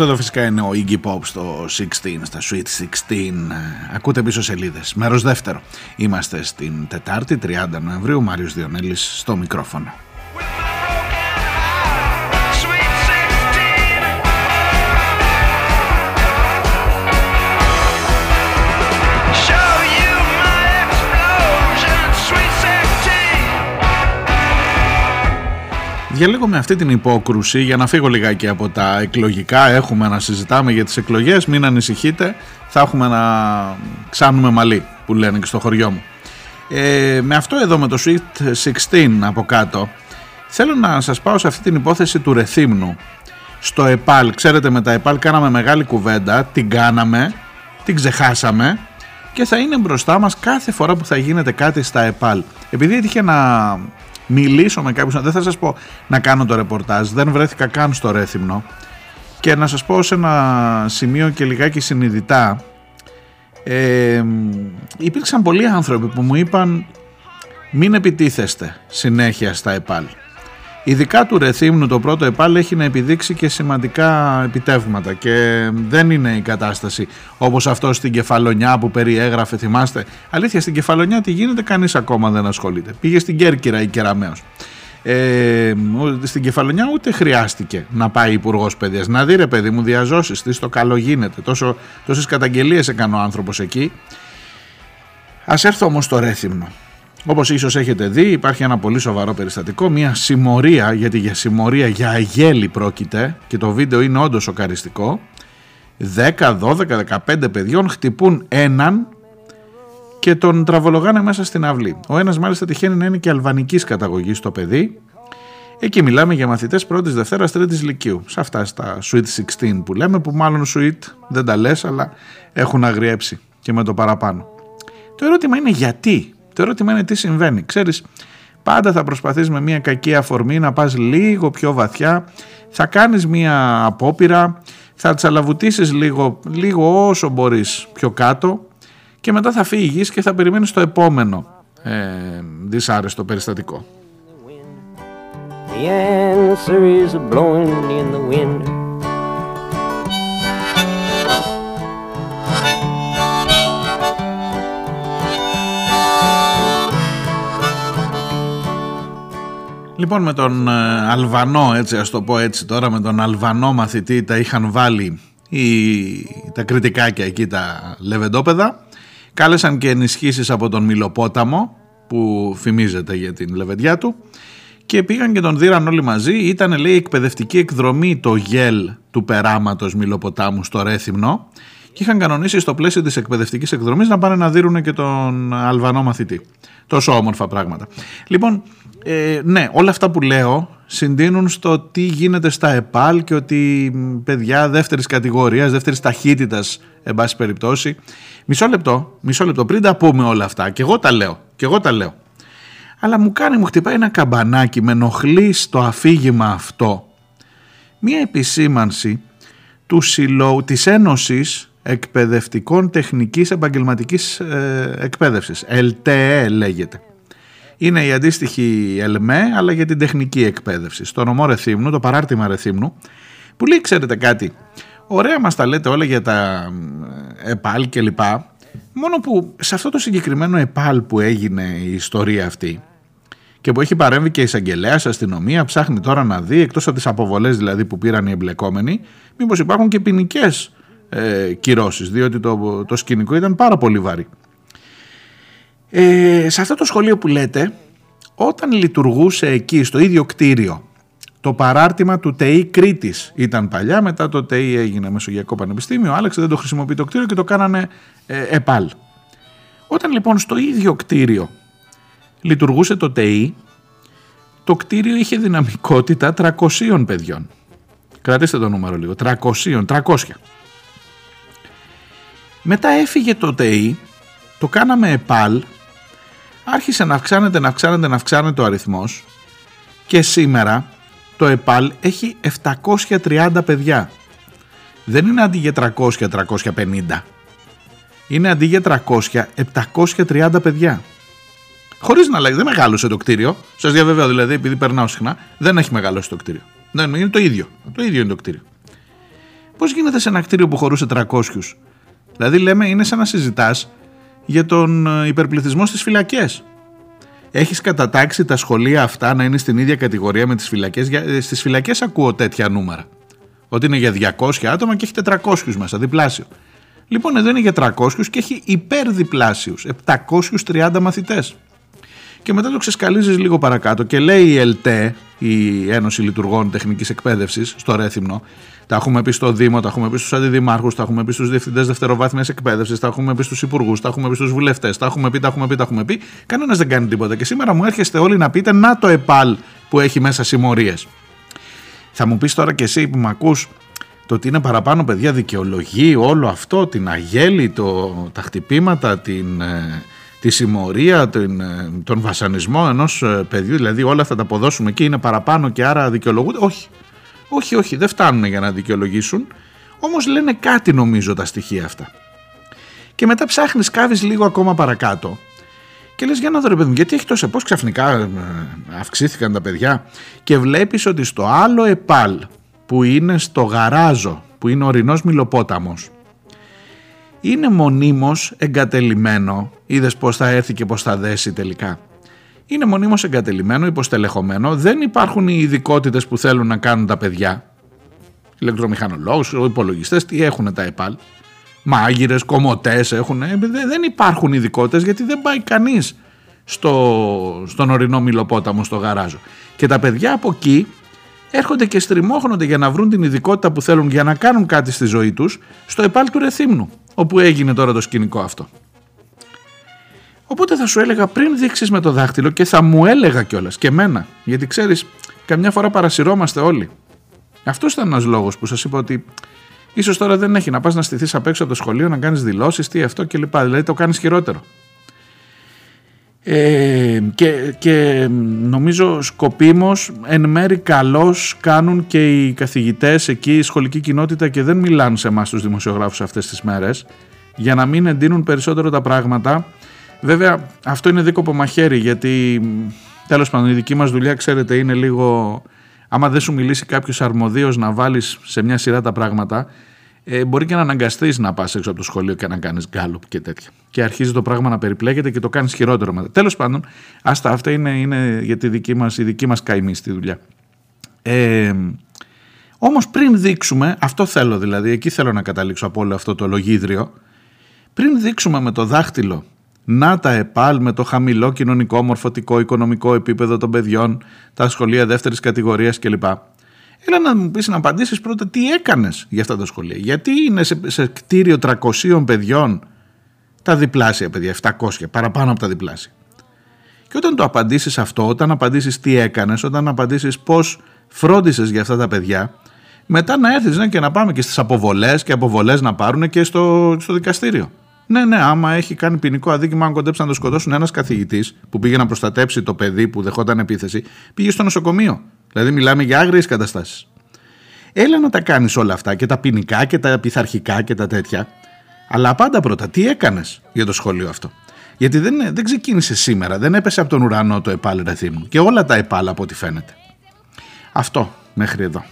Αυτός εδώ φυσικά είναι ο Iggy Pop στο 16, στα Sweet 16. Ε, Ακούτε πίσω σελίδες. Μέρος δεύτερο. Είμαστε στην Τετάρτη, 30 Νοεμβρίου. Μάριος Διονέλης στο μικρόφωνο. Διαλέγω με αυτή την υπόκρουση για να φύγω λιγάκι από τα εκλογικά. Έχουμε να συζητάμε για τις εκλογές. Μην ανησυχείτε. Θα έχουμε να ξάνουμε μαλλί που λένε και στο χωριό μου. Ε, με αυτό εδώ με το Sweet 16 από κάτω θέλω να σας πάω σε αυτή την υπόθεση του Ρεθύμνου. Στο ΕΠΑΛ, ξέρετε με τα ΕΠΑΛ κάναμε μεγάλη κουβέντα, την κάναμε, την ξεχάσαμε και θα είναι μπροστά μας κάθε φορά που θα γίνεται κάτι στα ΕΠΑΛ. Επειδή έτυχε να μιλήσω με κάποιους, δεν θα σας πω να κάνω το ρεπορτάζ, δεν βρέθηκα καν στο Ρέθυμνο και να σας πω σε ένα σημείο και λιγάκι συνειδητά ε, υπήρξαν πολλοί άνθρωποι που μου είπαν μην επιτίθεστε συνέχεια στα ΕΠΑΛ. Ειδικά του Ρεθύμνου το πρώτο ΕΠΑΛ έχει να επιδείξει και σημαντικά επιτεύγματα και δεν είναι η κατάσταση όπως αυτό στην Κεφαλονιά που περιέγραφε θυμάστε. Αλήθεια στην Κεφαλονιά τι γίνεται κανείς ακόμα δεν ασχολείται. Πήγε στην Κέρκυρα η Κεραμέως. Ε, ο- στην Κεφαλονιά ούτε χρειάστηκε να πάει υπουργός παιδείας. Να δει ρε παιδί μου διαζώσεις, τι στο καλό γίνεται. Τόσο, τόσες καταγγελίες έκανε ο άνθρωπος εκεί. Ας έρθω όμως στο Ρέθυμνο. Όπως ίσως έχετε δει υπάρχει ένα πολύ σοβαρό περιστατικό, μια συμμορία, γιατί για συμμορία για αγέλη πρόκειται και το βίντεο είναι όντως σοκαριστικό. 10, 12, 15 παιδιών χτυπούν έναν και τον τραβολογάνε μέσα στην αυλή. Ο ένας μάλιστα τυχαίνει να είναι και αλβανικής καταγωγής το παιδί. Εκεί μιλάμε για μαθητές πρώτης, δευτέρας, τρίτης λυκείου. Σε αυτά στα Sweet 16 που λέμε, που μάλλον Sweet δεν τα λες, αλλά έχουν αγριέψει και με το παραπάνω. Το ερώτημα είναι γιατί. Το ερώτημα είναι τι συμβαίνει. Ξέρεις, πάντα θα προσπαθείς με μια κακή αφορμή να πας λίγο πιο βαθιά, θα κάνεις μια απόπειρα, θα τσαλαβουτίσεις λίγο, λίγο όσο μπορείς πιο κάτω και μετά θα φύγεις και θα περιμένεις το επόμενο ε, δυσάρεστο περιστατικό. The answer is blowing in the wind. Λοιπόν με τον ε, Αλβανό έτσι ας το πω έτσι τώρα με τον Αλβανό μαθητή τα είχαν βάλει οι, τα κριτικάκια εκεί τα λεβεντόπεδα κάλεσαν και ενισχύσεις από τον Μιλοπόταμο που φημίζεται για την λεβεντιά του και πήγαν και τον δίραν όλοι μαζί ήταν λέει εκπαιδευτική εκδρομή το γέλ του περάματος Μιλοποτάμου στο Ρέθυμνο και είχαν κανονίσει στο πλαίσιο της εκπαιδευτικής εκδρομής να πάνε να δίνουν και τον Αλβανό μαθητή. Τόσο όμορφα πράγματα. Λοιπόν, ε, ναι, όλα αυτά που λέω συντείνουν στο τι γίνεται στα ΕΠΑΛ και ότι μ, παιδιά δεύτερης κατηγορίας, δεύτερης ταχύτητας, εν πάση περιπτώσει. Μισό λεπτό, μισό λεπτό, πριν τα πούμε όλα αυτά, και εγώ τα λέω, και εγώ τα λέω. Αλλά μου κάνει, μου χτυπάει ένα καμπανάκι, με ενοχλεί στο αφήγημα αυτό, μία επισήμανση του συλλόγου, της Ένωσης Εκπαιδευτικών Τεχνικής Επαγγελματικής ε, Εκπαίδευσης. ΕΛΤΕ λέγεται. Είναι η αντίστοιχη ΕΛΜΕ, αλλά για την τεχνική εκπαίδευση. Στο νομό Ρεθύμνου, το παράρτημα Ρεθύμνου, που λέει, ξέρετε κάτι, ωραία μας τα λέτε όλα για τα ε, ΕΠΑΛ και λοιπά, μόνο που σε αυτό το συγκεκριμένο ΕΠΑΛ που έγινε η ιστορία αυτή, και που έχει παρέμβει και η εισαγγελέα, η αστυνομία, ψάχνει τώρα να δει, εκτός από τις αποβολές δηλαδή που πήραν οι εμπλεκόμενοι, μήπως υπάρχουν και ποινικές ε, κυρώσεις, διότι το, το σκηνικό ήταν πάρα πολύ βαρύ. Ε, σε αυτό το σχολείο που λέτε, όταν λειτουργούσε εκεί στο ίδιο κτίριο, το παράρτημα του ΤΕΙ Κρήτης ήταν παλιά, μετά το ΤΕΙ έγινε Μεσογειακό Πανεπιστήμιο, άλλαξε, δεν το χρησιμοποιεί το κτίριο και το κάνανε ε, ΕΠΑΛ. Όταν λοιπόν στο ίδιο κτίριο λειτουργούσε το ΤΕΙ, το κτίριο είχε δυναμικότητα 300 παιδιών. Κρατήστε το νούμερο λίγο. 300, 300. Μετά έφυγε το ΤΕΙ, το κάναμε ΕΠΑΛ, άρχισε να αυξάνεται, να αυξάνεται, να αυξάνεται ο αριθμός και σήμερα το ΕΠΑΛ έχει 730 παιδιά. Δεν είναι αντί για 300-350. Είναι αντί για 300, 730 παιδιά. Χωρίς να αλλάξει, δεν μεγάλωσε το κτίριο. Σας διαβεβαιώ δηλαδή, επειδή περνάω συχνά, δεν έχει μεγαλώσει το κτίριο. Δεν, είναι το ίδιο. Το ίδιο είναι το κτίριο. Πώς γίνεται σε ένα κτίριο που χωρούσε 300. Δηλαδή λέμε είναι σαν να συζητάς για τον ε, υπερπληθυσμό στις φυλακές. Έχεις κατατάξει τα σχολεία αυτά να είναι στην ίδια κατηγορία με τις φυλακές; Για- ε, Στις φυλακές ακούω τέτοια νούμερα. Ότι είναι για 200 άτομα και έχει 400 μέσα, διπλάσιο. Λοιπόν, εδώ είναι για 300 και έχει υπερδιπλάσιους, 730 μαθητές. Και μετά το ξεσκαλίζεις λίγο παρακάτω και λέει η ΕΛΤΕ, η Ένωση Λειτουργών Τεχνικής Εκπαίδευσης, στο Ρέθυμνο, τα έχουμε πει στο Δήμο, τα έχουμε πει στους αντιδημάρχους, τα έχουμε πει στους διευθυντές δευτεροβάθμιας εκπαίδευσης, τα έχουμε πει στους υπουργούς, τα έχουμε πει στους βουλευτές, τα έχουμε πει, τα έχουμε πει, τα έχουμε πει. Κανένας δεν κάνει τίποτα. Και σήμερα μου έρχεστε όλοι να πείτε να το ΕΠΑΛ που έχει μέσα συμμορίες. Θα μου πεις τώρα και εσύ που με ακούς το ότι είναι παραπάνω παιδιά δικαιολογεί όλο αυτό, την αγέλη, το, τα χτυπήματα, την, ε, τη συμμορία, την, ε, τον βασανισμό ενός ε, παιδιού, δηλαδή όλα θα τα αποδώσουμε εκεί, είναι παραπάνω και άρα δικαιολογούνται. Όχι, όχι, όχι, δεν φτάνουν για να δικαιολογήσουν, όμως λένε κάτι νομίζω τα στοιχεία αυτά. Και μετά ψάχνεις, κάβεις λίγο ακόμα παρακάτω και λες για να δω ρε παιδί μου, γιατί έχει τόσο, πώς ξαφνικά ε, αυξήθηκαν τα παιδιά και βλέπεις ότι στο άλλο ΕΠΑΛ που είναι στο γαράζο, που είναι ορεινός μιλοπόταμος, είναι μονίμως εγκατελειμμένο, είδες πώς θα έρθει και πώς θα δέσει τελικά. Είναι μονίμως εγκατελειμμένο, υποστελεχωμένο, δεν υπάρχουν οι ειδικότητες που θέλουν να κάνουν τα παιδιά. Ηλεκτρομηχανολόγους, υπολογιστές, τι έχουν τα ΕΠΑΛ. Μάγειρες, κομμωτές έχουν, ε, δεν δεν υπάρχουν ειδικότητες γιατί δεν πάει κανείς στο, στον ορεινό μιλοπόταμο, στο γαράζο. Και τα παιδιά από εκεί έρχονται και στριμώχνονται για να βρουν την ειδικότητα που θέλουν για να κάνουν κάτι στη ζωή τους στο ΕΠΑΛ του Ρεθύμνου, όπου έγινε τώρα το σκηνικό αυτό. Οπότε θα σου έλεγα πριν δείξεις με το δάχτυλο και θα μου έλεγα κιόλας και εμένα, γιατί ξέρεις, καμιά φορά παρασυρώμαστε όλοι. Αυτός ήταν ένας λόγος που σας είπα ότι ίσως τώρα δεν έχει να πας να στηθείς απ' έξω από το σχολείο, να κάνεις δηλώσεις, τι αυτό κλπ. Δηλαδή το κάνεις χειρότερο. Ε, και, και νομίζω σκοπίμως εν μέρη καλώς κάνουν και οι καθηγητές εκεί, η σχολική κοινότητα και δεν μιλάνε σε εμάς τους δημοσιογράφους αυτές τις μέρες για να μην εντείνουν περισσότερο τα πράγματα. Βέβαια αυτό είναι δίκοπο μαχαίρι γιατί τέλος πάντων η δική μας δουλειά ξέρετε είναι λίγο άμα δεν σου μιλήσει κάποιος αρμοδίος να βάλεις σε μια σειρά τα πράγματα ε, μπορεί και να αναγκαστείς να πας έξω από το σχολείο και να κάνεις γκάλουπ και τέτοια. Και αρχίζει το πράγμα να περιπλέκεται και το κάνεις χειρότερο μετά. Τέλος πάντων, άστα αυτά είναι, είναι για τη δική μας, η δική μας καημή στη δουλειά. Ε, Όμως πριν δείξουμε, αυτό θέλω δηλαδή, εκεί θέλω να καταλήξω από όλο αυτό το λογίδριο, πριν δείξουμε με το δάχτυλο να τα ΕΠΑΛ με το χαμηλό κοινωνικό, μορφωτικό, οικονομικό επίπεδο των παιδιών, τα σχολεία δεύτερης κατηγορίας κλπ. Έλα να μου πεις να απαντήσεις πρώτα τι έκανες για αυτά τα σχολεία. Γιατί είναι σε, σε κτίριο 300 παιδιών τα διπλάσια παιδιά, 700, παραπάνω από τα διπλάσια. Και όταν το απαντήσεις αυτό, όταν απαντήσεις τι έκανες, όταν απαντήσεις πώς φρόντισες για αυτά τα παιδιά, μετά να έρθεις ναι, και να πάμε και στις αποβολές και αποβολές να πάρουν και στο, στο δικαστήριο. Ναι, ναι, άμα έχει κάνει ποινικό αδίκημα, αν κοντέψει να το σκοτώσουν ένας καθηγητής που πήγε να προστατέψει το παιδί που δεχόταν επίθεση, πήγε στο νοσοκομείο. Δηλαδή, μιλάμε για άγριες καταστάσεις. Έλα να τα κάνεις όλα αυτά και τα ποινικά και τα πειθαρχικά και τα τέτοια. Αλλά πάντα πρώτα, τι έκανες για το σχολείο αυτό; Γιατί δεν, δεν ξεκίνησε σήμερα, δεν έπεσε από τον ουρανό το ΕΠΑΛ Ρεθύμνου. Και όλα τα ΕΠΑΛ από ό,τι φαίνεται. Αυτό μέχρι εδώ.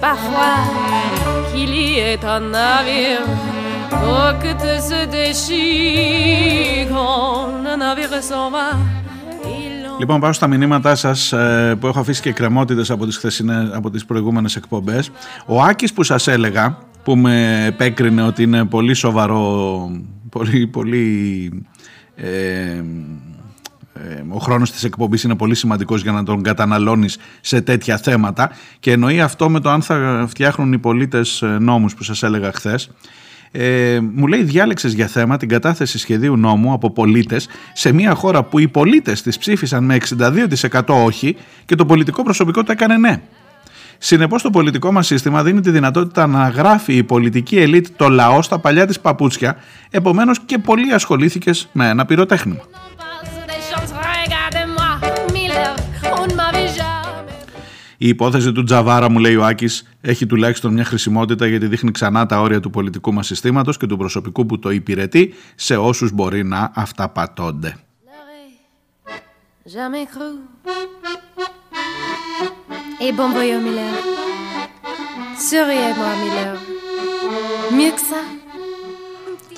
Parfois qu'il y ait un navire. Oh, que tout se déchire quand un navire s'en va. Il en Λοιπόν, πάω στα μηνύματά σας που έχω αφήσει και κρεμότητε από τις χθεσινές, από τις προηγούμενες εκπομπές. Ο Άκης που σας έλεγα, που με επέκρινε ότι είναι πολύ σοβαρό, πολύ, πολύ. Ε, ε, ο χρόνος της εκπομπής είναι πολύ σημαντικός για να τον καταναλώνεις σε τέτοια θέματα και εννοεί αυτό με το αν θα φτιάχνουν οι πολίτες ε, νόμους που σας έλεγα χθες ε, μου λέει διάλεξες για θέμα την κατάθεση σχεδίου νόμου από πολίτες σε μια χώρα που οι πολίτες τις ψήφισαν με 62% όχι και το πολιτικό προσωπικό το έκανε ναι. Συνεπώς το πολιτικό μας σύστημα δίνει τη δυνατότητα να γράφει η πολιτική ελίτ το λαό στα παλιά της παπούτσια επομένως και πολύ ασχολήθηκες με ένα πυροτέχνημα. Η υπόθεση του Τζαβάρα, μου λέει ο Άκης, έχει τουλάχιστον μια χρησιμότητα γιατί δείχνει ξανά τα όρια του πολιτικού μας συστήματος και του προσωπικού που το υπηρετεί σε όσους μπορεί να αυταπατώνται. Jamais cru. Et bon voyons, Miller. Souriez-moi, Miller. Mieux que ça.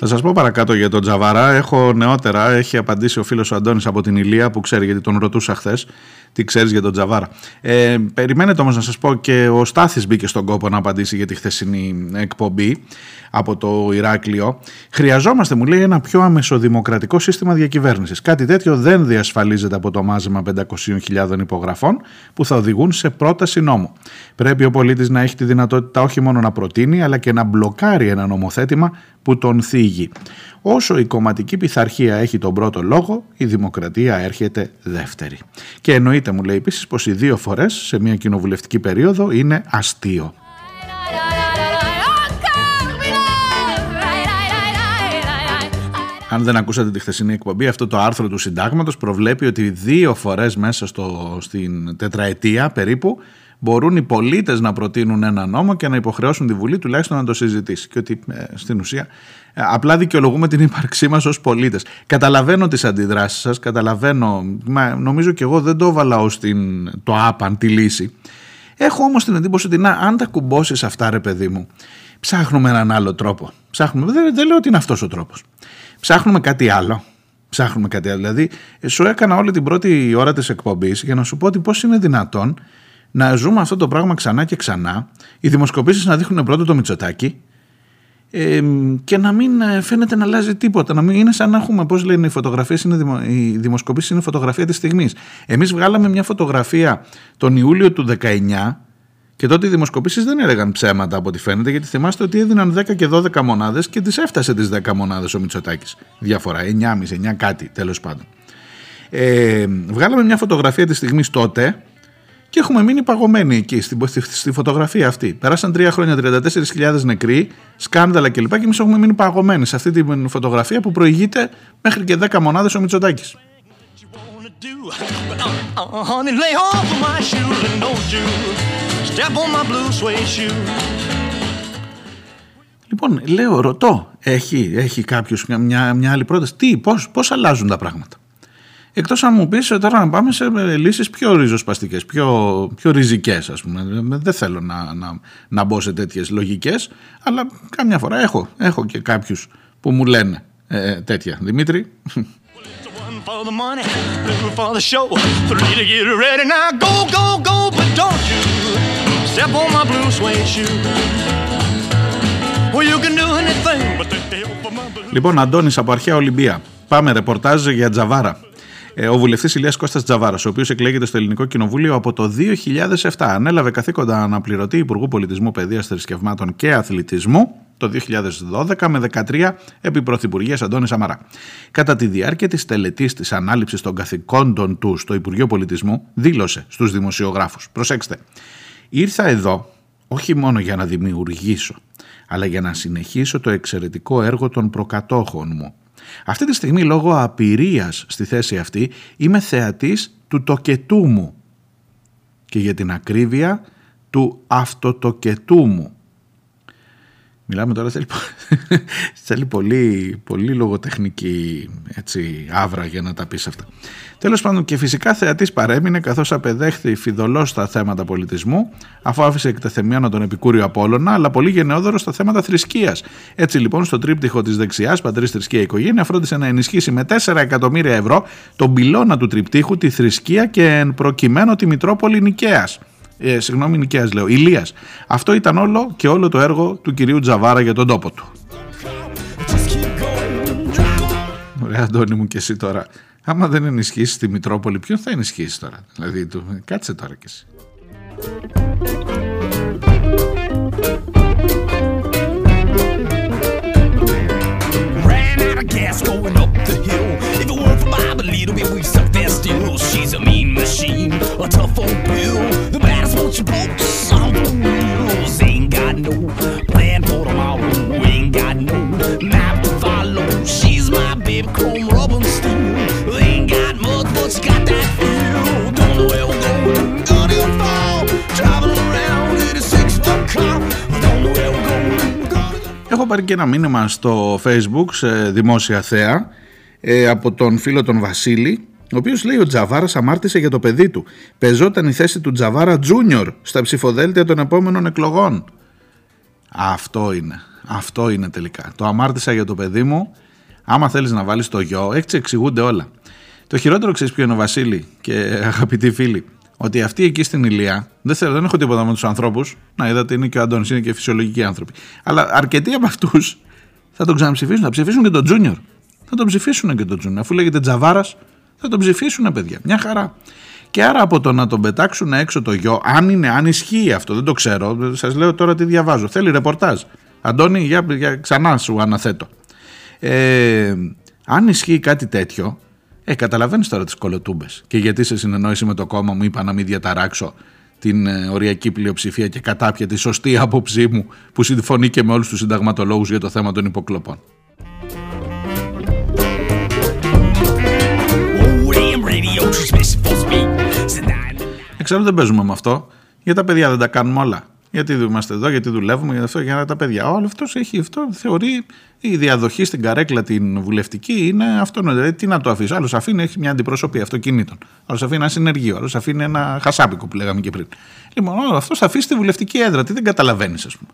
Θα σας πω παρακάτω για τον Τζαβάρα. Έχω νεότερα, έχει απαντήσει ο φίλος ο Αντώνης από την Ηλία που ξέρει γιατί τον ρωτούσα χθες. Τι ξέρεις για τον Τζαβάρα. Ε, περιμένετε όμως να σας πω και ο Στάθης μπήκε στον κόπο να απαντήσει για τη χθεσινή εκπομπή από το Ηράκλειο. Χρειαζόμαστε, μου λέει, ένα πιο αμεσοδημοκρατικό σύστημα διακυβέρνησης. Κάτι τέτοιο δεν διασφαλίζεται από το μάζεμα 500.000 υπογραφών που θα οδηγούν σε πρόταση νόμου. Πρέπει ο πολίτης να έχει τη δυνατότητα όχι μόνο να προτείνει, αλλά και να μπλοκάρει ένα νομοθέτημα που τον θίγει. Όσο η κομματική πειθαρχία έχει τον πρώτο λόγο, η δημοκρατία έρχεται δεύτερη. Και εννοείται, μου λέει επίσης, πως οι δύο φορές σε μια κοινοβουλευτική περίοδο είναι αστείο. Αν δεν ακούσατε τη χθεσινή εκπομπή, αυτό το άρθρο του συντάγματος προβλέπει ότι δύο φορές μέσα στο, στην τετραετία περίπου μπορούν οι πολίτες να προτείνουν ένα νόμο και να υποχρεώσουν τη Βουλή τουλάχιστον να το συζητήσει. Και ότι ε, στην ουσία ε, απλά δικαιολογούμε την ύπαρξή μας ως πολίτες. Καταλαβαίνω τις αντιδράσεις σας, καταλαβαίνω, μα, νομίζω και εγώ δεν το έβαλα ως την, το άπαν, τη λύση. Έχω όμως την εντύπωση ότι να, αν τα κουμπώσεις αυτά ρε παιδί μου, ψάχνουμε έναν άλλο τρόπο. Ψάχνουμε, δεν, δεν λέω ότι είναι αυτός ο τρόπος. Ψάχνουμε κάτι άλλο. Ψάχνουμε κάτι άλλο. Δηλαδή, σου έκανα όλη την πρώτη ώρα της εκπομπής για να σου πω ότι πώς είναι δυνατόν να ζούμε αυτό το πράγμα ξανά και ξανά, οι δημοσκοπήσεις να δείχνουν πρώτο το Μητσοτάκι ε, και να μην ε, φαίνεται να αλλάζει τίποτα. Να μην είναι σαν να έχουμε, πώς λένε, οι φωτογραφίες, δημο, οι δημοσκοπήσεις είναι φωτογραφία της στιγμής. Εμείς βγάλαμε μια φωτογραφία τον Ιούλιο του 19 και τότε οι δημοσκοπήσεις δεν έλεγαν ψέματα από ό,τι φαίνεται, γιατί θυμάστε ότι έδιναν 10 και 12 μονάδες και τις έφτασε τις 10 μονάδες ο Μητσοτάκης. Διαφορά, 9,5, 9 κάτι τέλος πάντων. Ε, βγάλαμε μια φωτογραφία της στιγμής τότε και έχουμε μείνει παγωμένοι εκεί, στη, στη, φωτογραφία αυτή. Περάσαν τρία χρόνια, 34.000 νεκροί, σκάνδαλα κλπ. Και εμείς έχουμε μείνει παγωμένοι σε αυτή τη φωτογραφία που προηγείται μέχρι και 10 μονάδες ο Μητσοτάκης. Λοιπόν, λέω, ρωτώ, έχει, έχει κάποιος μια, μια άλλη πρόταση; Τι, πώς, πώς αλλάζουν τα πράγματα; Εκτός αν μου πεις τώρα να πάμε σε λύσεις πιο ριζοσπαστικές, πιο, πιο ριζικές ας πούμε. Δεν θέλω να, να, να μπω σε τέτοιες λογικές, αλλά καμιά φορά έχω, έχω και κάποιους που μου λένε ε, τέτοια. Δημήτρη. for the money, two for the show, three to get ready. Now go, go, go, but don't you step on my blue suede shoe. Well, you can do anything, but the hell for my blue. Λοιπόν, Αντώνης από Αρχαία Ολυμπία. Πάμε ρεπορτάζ για Τζαβάρα. Ε, ο βουλευτής Ηλίας Κώστας Τζαβάρας, ο οποίος εκλέγεται στο Ελληνικό Κοινοβούλιο από το 2007. Ανέλαβε καθήκοντα αναπληρωτή Υπουργού Πολιτισμού, Παιδείας, Θρησκευμάτων και Αθλητισμού το 2012 με 13 επί Πρωθυπουργίας Αντώνης Σαμαρά. Κατά τη διάρκεια της τελετής της ανάληψης των καθηκόντων του στο Υπουργείο Πολιτισμού, δήλωσε στους δημοσιογράφους. Προσέξτε, ήρθα εδώ όχι μόνο για να δημιουργήσω, αλλά για να συνεχίσω το εξαιρετικό έργο των προκατόχων μου αυτή τη στιγμή λόγω απειρίας στη θέση αυτή είμαι θεατής του τοκετού μου και για την ακρίβεια του αυτοτοκετού μου. Μιλάμε τώρα, θέλει, θέλει πολύ, πολύ λογοτεχνική έτσι, άβρα για να τα πεις αυτά. Τέλος πάντων και φυσικά θεατής παρέμεινε καθώς απεδέχθη φιδωλός στα θέματα πολιτισμού αφού άφησε εκτεθεμιόνο τον Επικούριο Απόλλωνα αλλά πολύ γενναιόδωρος στα θέματα θρησκείας. Έτσι λοιπόν στο τρίπτυχο της δεξιάς πατρίς θρησκεία οικογένεια φρόντισε να ενισχύσει με 4 εκατομμύρια ευρώ τον πυλώνα του τριπτύχου, τη θρησκεία και εν προκειμένου τη Μητρόπολη Νικαίας ε, συγγνώμη Νικαίας λέω, Ηλίας. Αυτό ήταν όλο και όλο το έργο του κυρίου Τζαβάρα για τον τόπο του. Ωραία Αντώνη μου και εσύ τώρα. Άμα δεν ενισχύσεις τη Μητρόπολη, ποιον θα ενισχύσεις τώρα; Δηλαδή, κάτσε τώρα κι εσύ. She's a mean machine, a tough old pill. Έχω πάρει και ένα μήνυμα στο facebook σε δημόσια θέα ε, από τον φίλο τον Βασίλη ο οποίος λέει ο Τζαβάρας αμάρτησε για το παιδί του. Πεζόταν η θέση του Τζαβάρα Τζούνιορ στα ψηφοδέλτια των επόμενων εκλογών. Αυτό είναι. Αυτό είναι τελικά. Το αμάρτησα για το παιδί μου. Άμα θέλεις να βάλεις το γιο, έτσι εξηγούνται όλα. Το χειρότερο ξέρεις ποιο είναι ο Βασίλη και αγαπητοί φίλοι. Ότι αυτοί εκεί στην Ηλία, δεν, θέλω, δεν έχω τίποτα με τους ανθρώπους. Να είδατε, είναι και ο Αντώνη, είναι και φυσιολογικοί άνθρωποι. Αλλά αρκετοί από αυτούς θα τον ξαναψηφίσουν. Θα ψηφίσουν και τον Τζούνιορ. Θα τον ψηφίσουν και τον Τζούνιορ. Αφού λέγεται Τζαβάρας, θα τον ψηφίσουν, παιδιά. Μια χαρά. Και άρα από το να τον πετάξουν έξω το γιο, αν είναι, αν ισχύει αυτό, δεν το ξέρω, σας λέω τώρα τι διαβάζω. Θέλει ρεπορτάζ. Αντώνη, για, για ξανά σου αναθέτω. Ε, αν ισχύει κάτι τέτοιο, ε, καταλαβαίνεις τώρα τις κολοτούμπες. Και γιατί σε συνεννόηση με το κόμμα μου είπα να μην διαταράξω την ε, οριακή πλειοψηφία και κατάπια τη σωστή άποψή μου που συμφωνεί και με όλους τους συνταγματολόγους για το θέμα των υποκλοπών. Εξάλλου δεν παίζουμε με αυτό. Για τα παιδιά δεν τα κάνουμε όλα. Γιατί είμαστε εδώ, γιατί δουλεύουμε για αυτό, για τα παιδιά. Όλο αυτό έχει αυτό. Θεωρεί η διαδοχή στην καρέκλα την βουλευτική είναι αυτό. Δηλαδή, τι να το αφήσει. Άλλος αφήνει, έχει μια αντιπροσωπή αυτοκινήτων. Άλλος αφήνει ένα συνεργείο. Άλλος αφήνει ένα χασάπικο που λέγαμε και πριν. Λοιπόν, όλο αυτός θα αφήσει τη βουλευτική έδρα. Τι δεν καταλαβαίνεις, ας πούμε.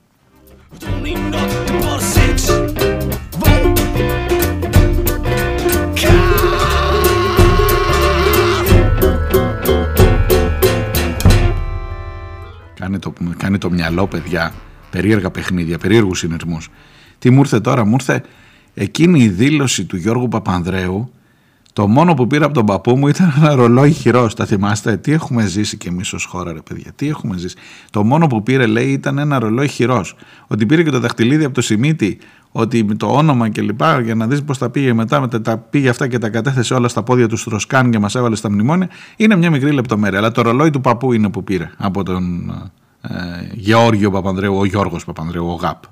Κάνει το, κάνει το μυαλό, παιδιά, περίεργα παιχνίδια, περίεργους συνειρμούς. Τι μου ήρθε τώρα, μου ήρθε εκείνη η δήλωση του Γιώργου Παπανδρέου το μόνο που πήρα από τον παππού μου ήταν ένα ρολόι χειρό. Τα θυμάστε; Τι έχουμε ζήσει κι εμείς ως χώρα, ρε παιδιά. Τι έχουμε ζήσει; Το μόνο που πήρε, λέει, ήταν ένα ρολόι χειρός. Ότι πήρε και το δαχτυλίδι από το σημείτι, ότι το όνομα κλπ. Για να δεις πώς τα πήγε μετά, μετά τα πήγε αυτά και τα κατέθεσε όλα στα πόδια του Στροσκάν και μας έβαλε στα μνημόνια. Είναι μια μικρή λεπτομέρεια. Αλλά το ρολόι του παππού είναι που πήρε από τον ε, Γεώργιο Παπανδρέου, ο Γιώργος Παπανδρέου, ο ΓΑΠ.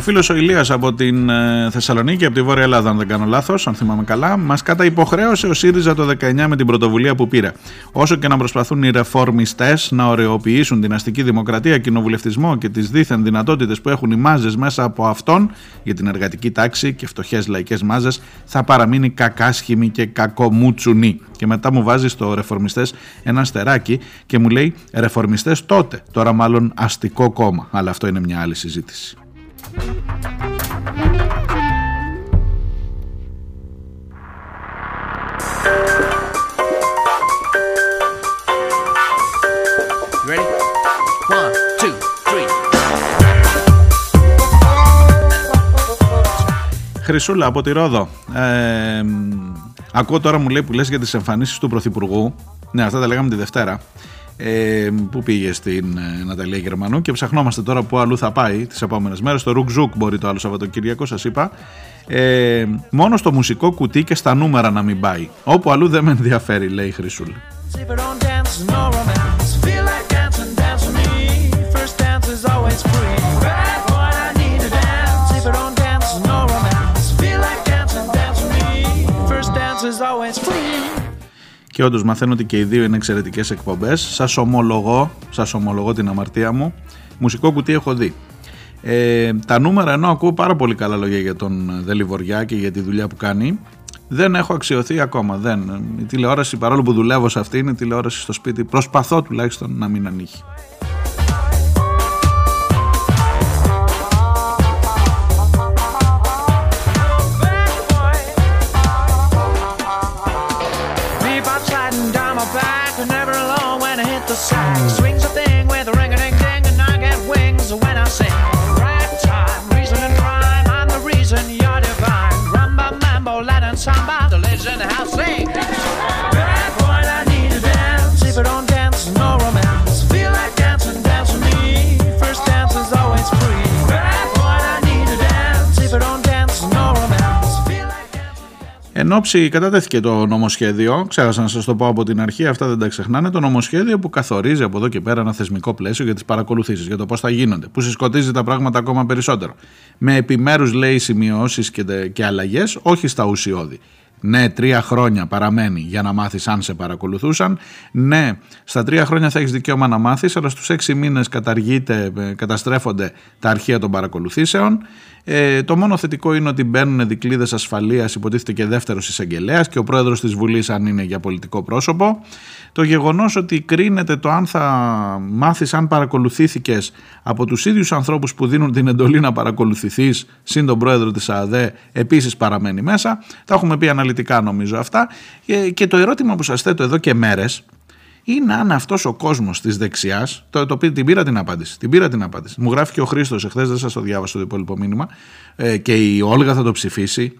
Ο φίλος ο Ηλίας από την ε, Θεσσαλονίκη, από τη Βόρεια Ελλάδα, αν δεν κάνω λάθος, αν θυμάμαι καλά, μας καταυποχρέωσε ο ΣΥΡΙΖΑ το 19 με την πρωτοβουλία που πήρε. Όσο και να προσπαθούν οι ρεφόρμιστές να ωρεοποιήσουν την αστική δημοκρατία, κοινοβουλευτισμό και τις δίθεν δυνατότητες που έχουν οι μάζες μέσα από αυτόν για την εργατική τάξη και φτωχές λαϊκές μάζες, θα παραμείνει κακάσχημη και κακομούτσουνη. Και μετά μου βάζει στο ρεφορμιστέ ένα στεράκι και μου λέει ρεφορμιστέ τότε, τώρα μάλλον αστικό κόμμα. Αλλά αυτό είναι μια άλλη συζήτηση. You ready? One, two, three. Χρυσούλα από τη Ρόδο. Ε, ακούω τώρα μου λέει που λες για τις εμφανίσεις του Πρωθυπουργού. Ναι, αυτά τα λέγαμε τη Δευτέρα. Ε, που πήγε στην ε, Ναταλία Γερμανού και ψαχνόμαστε τώρα που αλλού θα πάει τις επόμενες μέρες. Στο Ρουκζούκ μπορεί το άλλο Σαββατοκύριακο, σας είπα. Ε, μόνο στο μουσικό κουτί και στα νούμερα να μην πάει. Όπου αλλού δεν με ενδιαφέρει, λέει η Χρυσούλα. Και όντως μαθαίνω ότι και οι δύο είναι εξαιρετικές εκπομπές. Σας ομολογώ, σας ομολογώ την αμαρτία μου. Μουσικό κουτί έχω δει. Ε, τα νούμερα ενώ ακούω πάρα πολύ καλά λόγια για τον Δελιβοριά και για τη δουλειά που κάνει. Δεν έχω αξιωθεί ακόμα. Δεν. Η τηλεόραση, παρόλο που δουλεύω σε αυτήν, η τηλεόραση στο σπίτι προσπαθώ τουλάχιστον να μην ανοίγει. Εν ώψη κατατέθηκε το νομοσχέδιο, ξέχασα να σας το πω από την αρχή, αυτά δεν τα ξεχνάνε, το νομοσχέδιο που καθορίζει από εδώ και πέρα ένα θεσμικό πλαίσιο για τις παρακολουθήσεις, για το πώς θα γίνονται, που συσκοτίζει τα πράγματα ακόμα περισσότερο. Με επιμέρους λέει σημειώσεις και, και αλλαγές, όχι στα ουσιώδη. Ναι, τρία χρόνια παραμένει για να μάθεις αν σε παρακολουθούσαν. Ναι, στα τρία χρόνια θα έχεις δικαίωμα να μάθεις, αλλά στους έξι μήνες καταργείται, ε, καταστρέφονται τα αρχεία των παρακολουθήσεων. Ε, το μόνο θετικό είναι ότι μπαίνουν δικλείδες ασφαλείας, υποτίθεται και δεύτερος εισαγγελέας και ο πρόεδρος της Βουλής, αν είναι για πολιτικό πρόσωπο. Το γεγονός ότι κρίνεται το αν θα μάθεις, αν παρακολουθήθηκες από τους ίδιους ανθρώπους που δίνουν την εντολή να παρακολουθηθείς, συν τον πρόεδρο της ΑΔΕ, επίσης παραμένει μέσα. Τα έχουμε πει αναλυτικά νομίζω αυτά. Και, και το ερώτημα που σας θέτω εδώ και μέρες, είναι αν αυτός ο κόσμος της δεξιάς. Το, το, την πήρα την απάντηση. Την πήρα την απάντηση. Μου γράφει και ο Χρήστος εχθές, δεν σας το διάβασα το υπόλοιπο μήνυμα. Ε, και η Όλγα θα το ψηφίσει.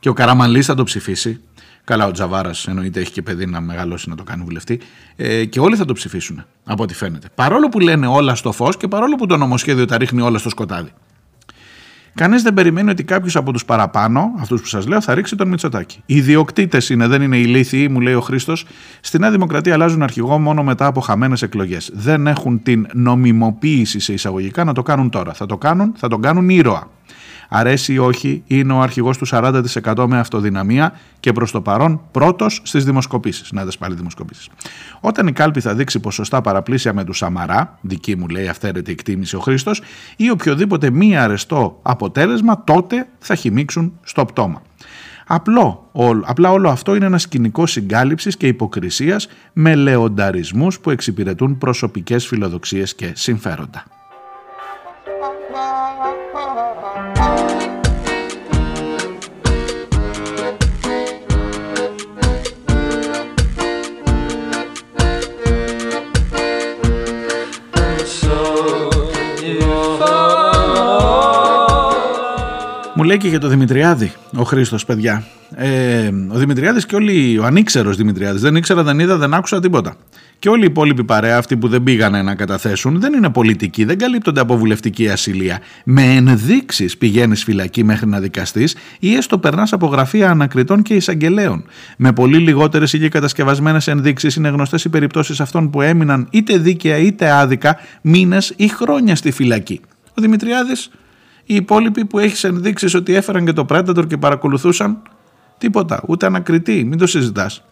Και ο Καραμαλής θα το ψηφίσει. Καλά, ο Τζαβάρας εννοείται έχει και παιδί να μεγαλώσει να το κάνει βουλευτή. Ε, και όλοι θα το ψηφίσουν, από ό,τι φαίνεται. Παρόλο που λένε όλα στο φως και παρόλο που το νομοσχέδιο τα ρίχνει όλα στο σκοτάδι. Κανείς δεν περιμένει ότι κάποιος από τους παραπάνω, αυτούς που σας λέω, θα ρίξει τον Μητσοτάκη. Οι ιδιοκτήτες είναι, δεν είναι ηλίθιοι, μου λέει ο Χρήστος. Στη Νέα Δημοκρατία αλλάζουν αρχηγό μόνο μετά από χαμένες εκλογές. Δεν έχουν την νομιμοποίηση σε εισαγωγικά να το κάνουν τώρα. Θα το κάνουν, θα τον κάνουν ήρωα αρέσει ή όχι, είναι ο αρχηγός του 40% με αυτοδυναμία και προς το παρόν πρώτος στις δημοσκοπήσεις. Να δες πάλι δημοσκοπήσεις. Όταν η κάλπη θα δείξει ποσοστά παραπλήσια με του Σαμαρά, δική μου λέει αυθαίρετη εκτίμηση ο Χρήστος, ή οποιοδήποτε μη αρεστό αποτέλεσμα, τότε θα χυμίξουν στο πτώμα. Απλό, απλά όλο αυτό είναι ένα σκηνικό συγκάλυψης και υποκρισίας με λεονταρισμούς που εξυπηρετούν προσωπικές φιλοδοξίες και συμφέροντα. Μου λέει και για το Δημητριάδη ο Χρήστος, παιδιά. Ε, ο Δημητριάδης και όλοι, ο ανήξερος Δημητριάδης, δεν ήξερα, δεν είδα, δεν άκουσα τίποτα. Και όλοι οι υπόλοιποι παρέα, αυτοί που δεν πήγανε να καταθέσουν, δεν είναι πολιτικοί, δεν καλύπτονται από βουλευτική ασυλία. Με ενδείξεις πηγαίνεις φυλακή μέχρι να δικαστείς ή έστω περνάς από γραφεία ανακριτών και εισαγγελέων. Με πολύ λιγότερες ή και κατασκευασμένες ενδείξεις είναι γνωστές οι περιπτώσεις αυτών που έμειναν είτε δίκαια είτε άδικα μήνες ή χρόνια στη φυλακή. Ο Δημητριάδης οι υπόλοιποι που έχεις ενδείξεις ότι έφεραν και το Predator και παρακολουθούσαν, τίποτα, ούτε ανακριτή, μην το συζητάς.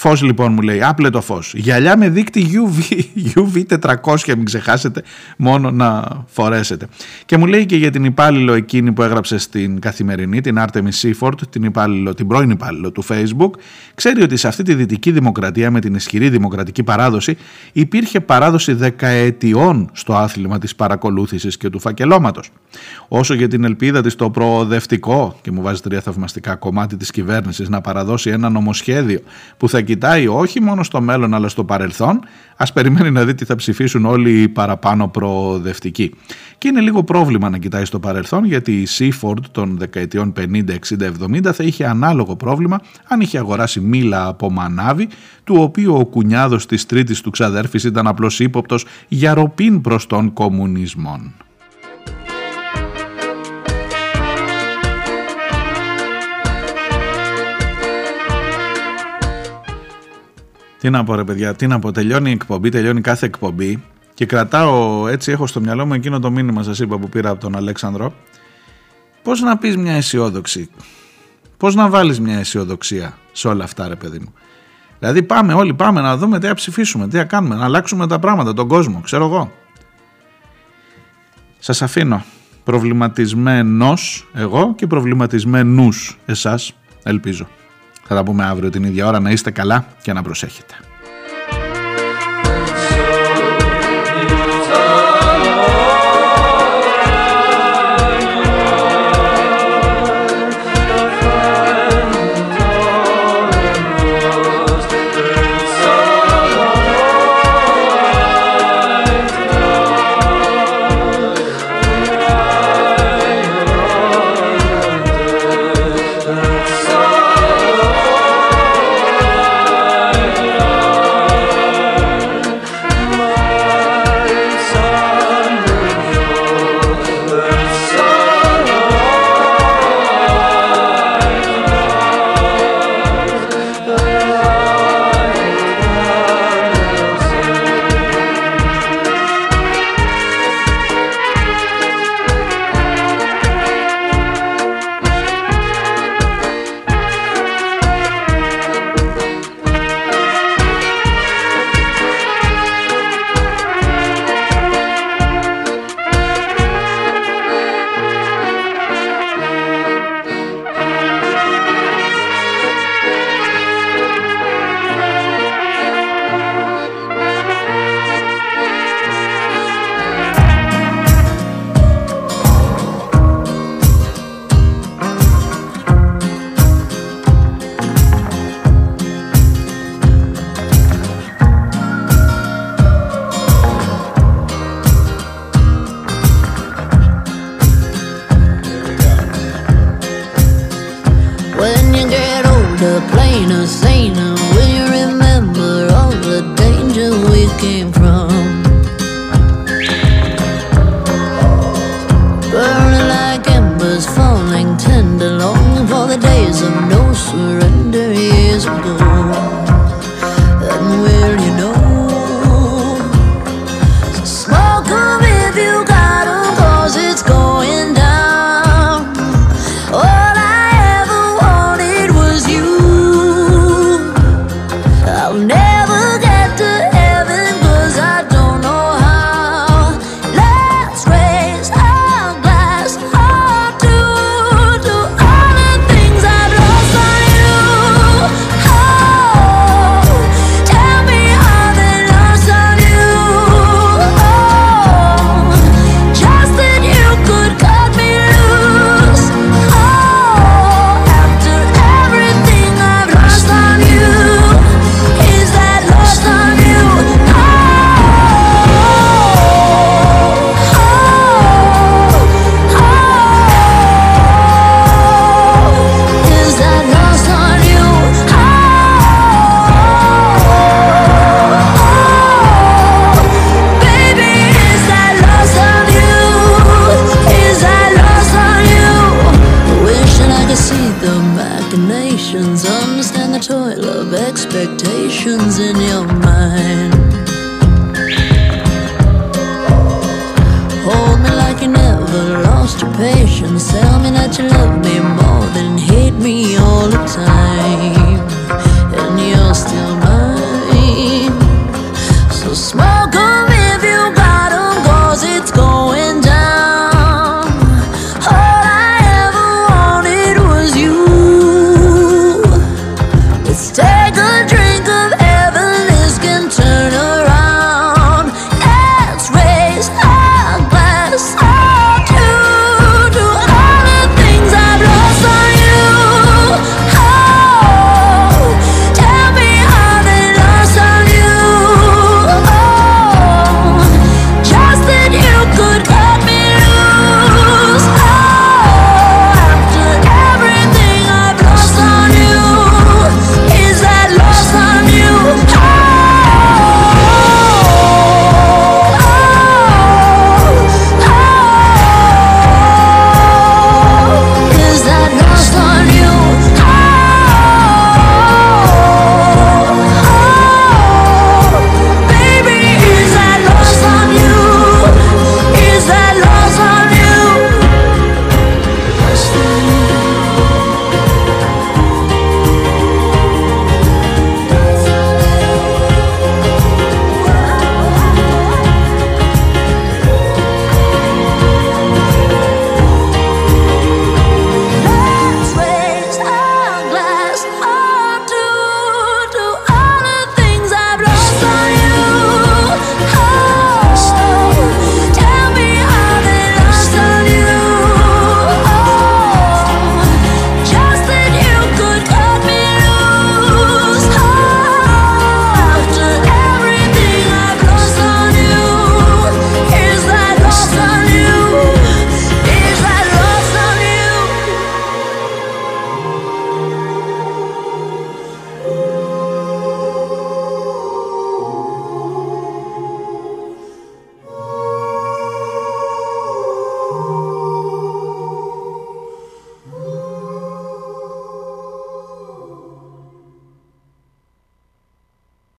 Φως λοιπόν μου λέει, άπλε το φως. Γυαλιά με δείκτη UV, UV 400, μην ξεχάσετε, μόνο να φορέσετε. Και μου λέει και για την υπάλληλο εκείνη που έγραψε στην καθημερινή, την Artemis Seaford, την, υπάλληλο, την πρώην υπάλληλο του Facebook, ξέρει ότι σε αυτή τη δυτική δημοκρατία με την ισχυρή δημοκρατική παράδοση υπήρχε παράδοση δεκαετιών στο άθλημα της παρακολούθησης και του φακελώματος. Όσο για την ελπίδα της στο προοδευτικό, και μου βάζει τρία θαυμαστικά κομμάτι της κυβέρνησης να παραδώσει ένα νομοσχέδιο που θα κοιτάει όχι μόνο στο μέλλον αλλά στο παρελθόν, ας περιμένει να δει τι θα ψηφίσουν όλοι οι παραπάνω προοδευτικοί. Και είναι λίγο πρόβλημα να κοιτάει στο παρελθόν γιατί η Seaford των δεκαετιών 50, 60, 70 θα είχε ανάλογο πρόβλημα αν είχε αγοράσει μήλα από μανάβι του οποίου ο κουνιάδος της τρίτης του ξαδέρφης ήταν απλώς ύποπτος για ροπήν προς τον κομμουνισμόν. Τι να πω ρε παιδιά, τι να πω, τελειώνει η εκπομπή, τελειώνει κάθε εκπομπή και κρατάω έτσι, έχω στο μυαλό μου εκείνο το μήνυμα σας είπα που πήρα από τον Αλέξανδρο. Πώς να πεις μια αισιόδοξη, πώς να βάλεις μια αισιοδοξία σε όλα αυτά ρε παιδί μου; Δηλαδή πάμε όλοι, πάμε να δούμε τι θα ψηφίσουμε, τι θα κάνουμε, να αλλάξουμε τα πράγματα, τον κόσμο, ξέρω εγώ. Σας αφήνω προβληματισμένος εγώ και προβληματισμένους εσάς, ελπίζω. Θα τα πούμε αύριο την ίδια ώρα. Να είστε καλά και να προσέχετε.